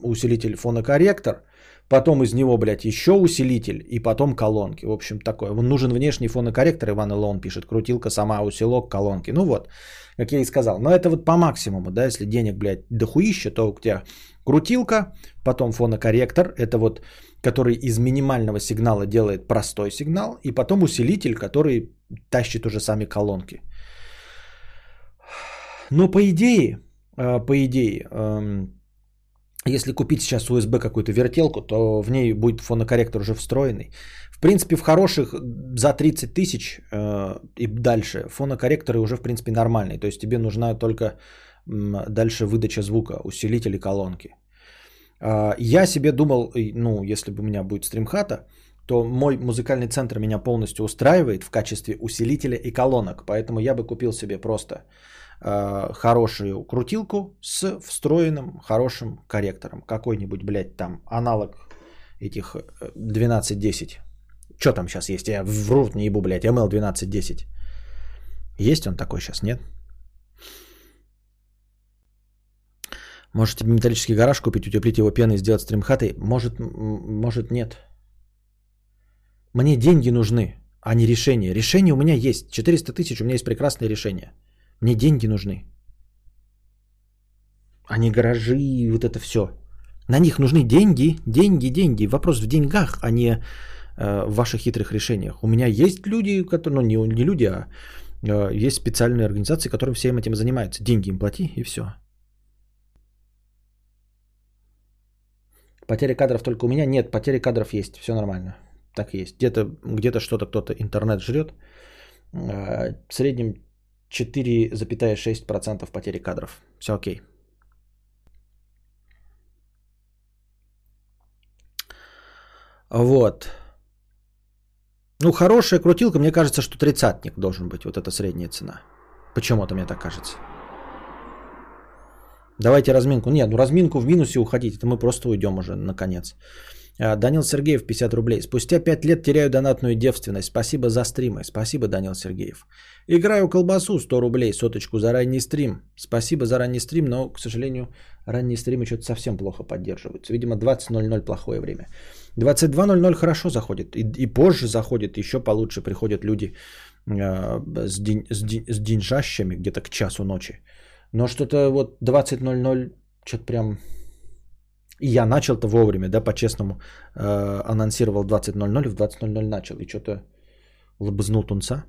усилитель фонокорректор, потом из него, блядь, еще усилитель и потом колонки. В общем, такое. Нужен внешний фонокорректор, Иван Илон пишет, крутилка сама, усилок, колонки. Ну вот, как я и сказал. Но это вот по максимуму, да, если денег, блядь, дохуища, то у тебя крутилка, потом фонокорректор, это вот, который из минимального сигнала делает простой сигнал, и потом усилитель, который тащит уже сами колонки. Но по идее, э, по идее, эм, если купить сейчас USB какую-то вертелку, то в ней будет фонокорректор уже встроенный. В принципе, в хороших за 30 тысяч э, и дальше фонокорректоры уже, в принципе, нормальные. То есть тебе нужна только дальше выдача звука, усилители колонки. Э, я себе думал, ну, если бы у меня будет стримхата, то мой музыкальный центр меня полностью устраивает в качестве усилителя и колонок. Поэтому я бы купил себе просто э, хорошую крутилку с встроенным хорошим корректором. Какой-нибудь, блядь, там аналог этих 1210. Э, Что там сейчас есть? Я вру, не ебу, блядь, ML 1210. Есть он такой сейчас, нет? Можете металлический гараж купить, утеплить его пеной сделать стримхатой? Может, может нет. Мне деньги нужны, а не решение. Решение у меня есть. 400 тысяч, у меня есть прекрасное решение. Мне деньги нужны. А не гаражи и вот это все. На них нужны деньги, деньги, деньги. Вопрос в деньгах, а не э, в ваших хитрых решениях. У меня есть люди, которые, ну не, не люди, а э, есть специальные организации, которые всем этим занимаются. Деньги им плати и все. Потеря кадров только у меня? Нет, потери кадров есть, все нормально. Так есть. Где-то где что-то кто-то интернет жрет. А, в среднем 4,6% потери кадров. Все окей. Вот. Ну, хорошая крутилка, мне кажется, что тридцатник должен быть. Вот это средняя цена. Почему-то мне так кажется. Давайте разминку. Нет, ну разминку в минусе уходить. Это мы просто уйдем уже, наконец. А, Данил Сергеев, 50 рублей. Спустя 5 лет теряю донатную девственность. Спасибо за стримы. Спасибо, Данил Сергеев. Играю колбасу, 100 рублей, соточку за ранний стрим. Спасибо за ранний стрим, но, к сожалению, ранние стримы что-то совсем плохо поддерживаются. Видимо, 20.00 плохое время. 22.00 хорошо заходит. И, и позже заходит, еще получше приходят люди э, с, день, с, день, с деньжащими где-то к часу ночи. Но что-то вот 20.00 что-то прям и я начал-то вовремя, да, по-честному. Э, анонсировал 20.00, в 20.00 начал. И что-то лобызнул тунца.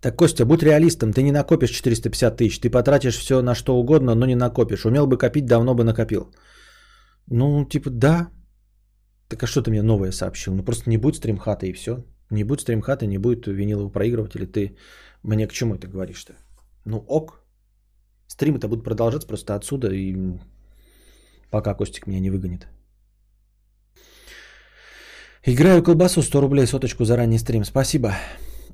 Так, Костя, будь реалистом, ты не накопишь 450 тысяч, ты потратишь все на что угодно, но не накопишь. Умел бы копить, давно бы накопил. Ну, типа, да. Так а что ты мне новое сообщил? Ну, просто не будет стримхата и все. Не будет стримхата, не будет винилового проигрывателя. Ты мне к чему это говоришь-то? Ну ок. Стримы-то будут продолжаться просто отсюда, и пока Костик меня не выгонит. Играю колбасу 100 рублей соточку за ранний стрим. Спасибо.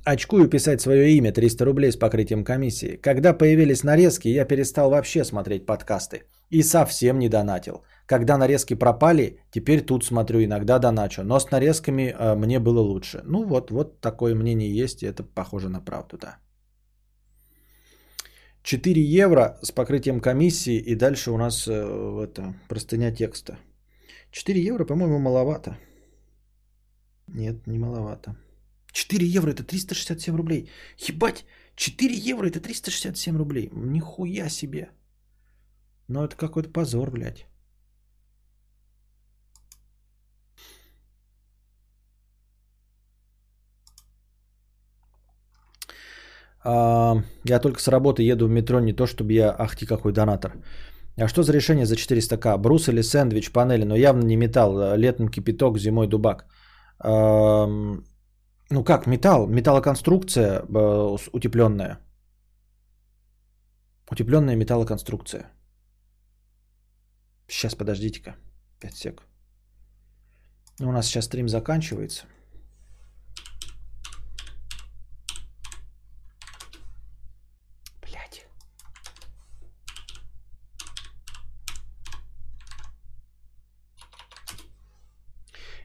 Очкую писать свое имя 300 рублей с покрытием комиссии. Когда появились нарезки, я перестал вообще смотреть подкасты. И совсем не донатил. Когда нарезки пропали, теперь тут смотрю, иногда доначу. Но с нарезками э, мне было лучше. Ну вот, вот такое мнение есть, и это похоже на правду, да. 4 евро с покрытием комиссии и дальше у нас э, это, простыня текста. 4 евро, по-моему, маловато. Нет, не маловато. 4 евро это 367 рублей. Ебать, 4 евро это 367 рублей. Нихуя себе. Ну это какой-то позор, блядь. А, я только с работы еду в метро, не то чтобы я ахти какой донатор. А что за решение за 400к? Брус или сэндвич, панели, но явно не металл. Летом кипяток, зимой дубак. Ну как, металл, металлоконструкция э, утепленная. Утепленная металлоконструкция. Сейчас, подождите-ка. 5 сек. У нас сейчас стрим заканчивается.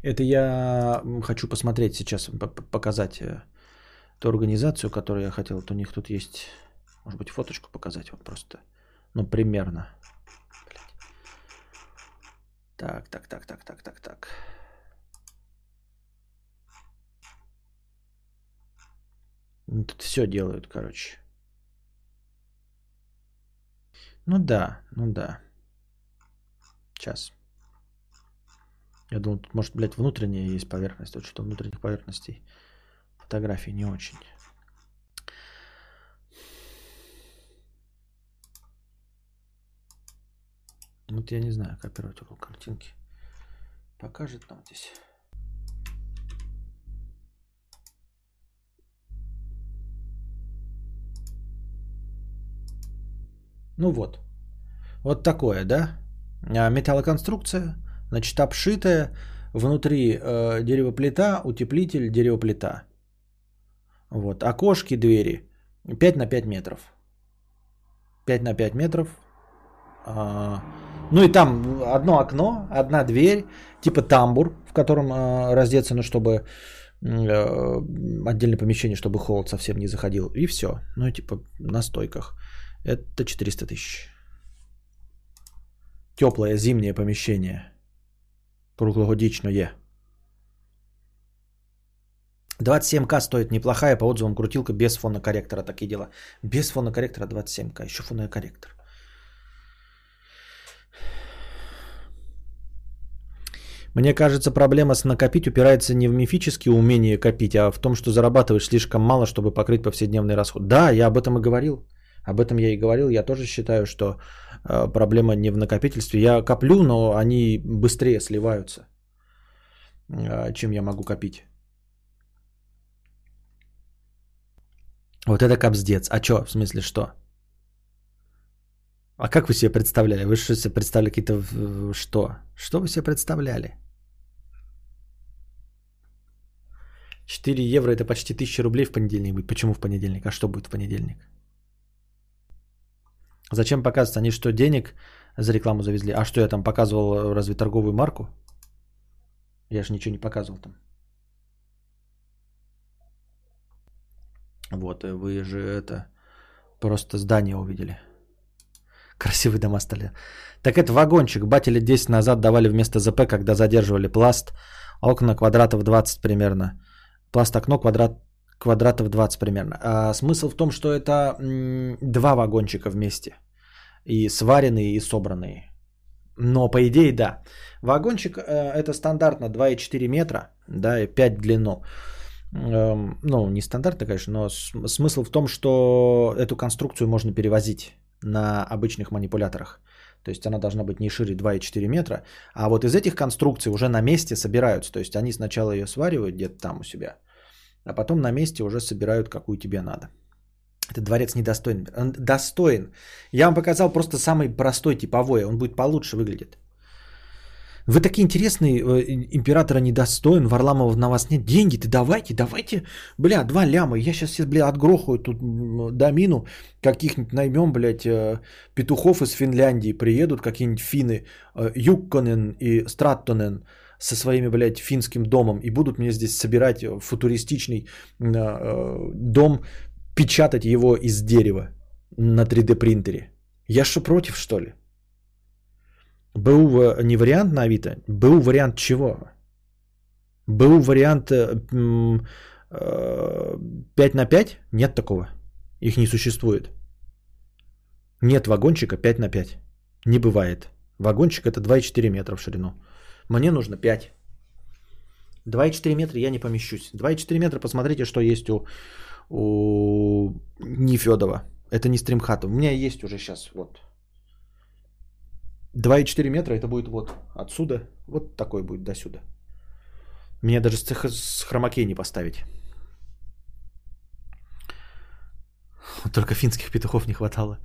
Это я хочу посмотреть сейчас, показать э, ту организацию, которую я хотел. Вот у них тут есть Может быть, фоточку показать вам просто. Ну, примерно. Так, так, так, так, так, так, так. Тут все делают, короче. Ну да, ну да. Сейчас. Я думал, тут, может, блядь, внутренняя есть поверхность. Вот что внутренних поверхностей фотографий не очень. Вот я не знаю, как оператор картинки покажет нам здесь. Ну вот. Вот такое, да? А, Металлоконструкция, значит, обшитая. Внутри э, деревоплита, утеплитель, деревоплита. Вот. Окошки, двери. 5 на 5 метров. 5 на 5 метров. А, ну и там одно окно, одна дверь, типа тамбур, в котором а, раздеться, ну чтобы э, отдельное помещение, чтобы холод совсем не заходил. И все. Ну и типа на стойках. Это 400 тысяч. Теплое зимнее помещение. Круглогодичное. 27к стоит неплохая, по отзывам крутилка без фонокорректора, такие дела. Без фонокорректора 27к, еще фонокорректор. Мне кажется, проблема с накопить упирается не в мифические умения копить, а в том, что зарабатываешь слишком мало, чтобы покрыть повседневный расход. Да, я об этом и говорил. Об этом я и говорил. Я тоже считаю, что э, проблема не в накопительстве. Я коплю, но они быстрее сливаются, э, чем я могу копить. Вот это капздец. А чё, в смысле что? А как вы себе представляли? Вы что себе представляли какие-то... Что? Что вы себе представляли? 4 евро это почти 1000 рублей в понедельник будет. Почему в понедельник? А что будет в понедельник? Зачем показывать? Они что, денег за рекламу завезли? А что я там показывал? Разве торговую марку? Я же ничего не показывал там. Вот, э, вы же это просто здание увидели. Красивые дома стали. Так это вагончик. Бати лет 10 назад давали вместо ЗП, когда задерживали пласт. Окна квадратов 20 примерно. Пласт окно квадрат, квадратов 20 примерно. А смысл в том, что это два вагончика вместе. И сваренные, и собранные. Но по идее, да. Вагончик э, это стандартно 2,4 метра, да, и 5 в длину. Эм, ну, не стандартно, конечно, но смысл в том, что эту конструкцию можно перевозить на обычных манипуляторах. То есть она должна быть не шире 2,4 метра. А вот из этих конструкций уже на месте собираются. То есть они сначала ее сваривают где-то там у себя, а потом на месте уже собирают, какую тебе надо. Этот дворец недостоин. Он достоин. Я вам показал просто самый простой типовой. Он будет получше выглядеть. Вы такие интересные, э, императора недостоин, Варламова на вас нет. Деньги-то давайте, давайте. Бля, два ляма. Я сейчас, бля, отгрохаю тут домину. Каких-нибудь наймем, блядь, э, петухов из Финляндии. Приедут какие-нибудь финны. э, Юкконен и Страттонен со своими, блядь, финским домом. И будут мне здесь собирать э, футуристичный э, дом, печатать его из дерева на 3D принтере. Я что, против, что ли? БУ э, не вариант на Авито. БУ вариант чего? БУ вариант э, м, э, 5 на 5? Нет такого. Их не существует. Нет вагончика 5 на 5. Не бывает. Вагончик это 2,4 метра в ширину. Мне нужно 5. 2,4 метра я не помещусь. 2,4 метра, посмотрите, что есть у, у Нефедова. Это не стримхат. У меня есть уже сейчас. Вот. 2,4 метра это будет вот отсюда. Вот такой будет до сюда. Мне даже с, с хромакей не поставить. Только финских петухов не хватало.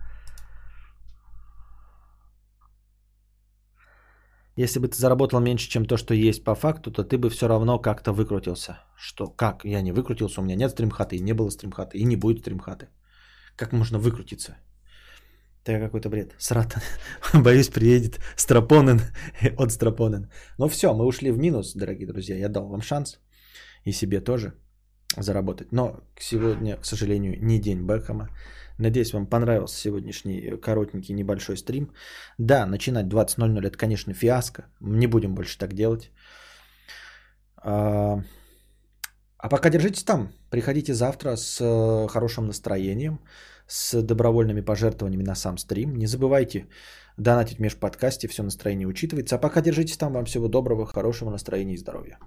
Если бы ты заработал меньше, чем то, что есть по факту, то ты бы все равно как-то выкрутился. Что? Как? Я не выкрутился, у меня нет стримхаты, и не было стримхаты, и не будет стримхаты. Как можно выкрутиться? Это какой-то бред. Срата. Боюсь, приедет Страпонен от Страпонен. Ну все, мы ушли в минус, дорогие друзья. Я дал вам шанс. И себе тоже. заработать. Но сегодня, к сожалению, не день Бекхэма. Надеюсь, вам понравился сегодняшний коротенький небольшой стрим. Да, начинать 20.00 это, конечно, фиаско. Не будем больше так делать. А, а пока держитесь там. Приходите завтра с э, хорошим настроением, с добровольными пожертвованиями на сам стрим. Не забывайте донатить в межподкасте, все настроение учитывается. А пока держитесь там. Вам всего доброго, хорошего настроения и здоровья.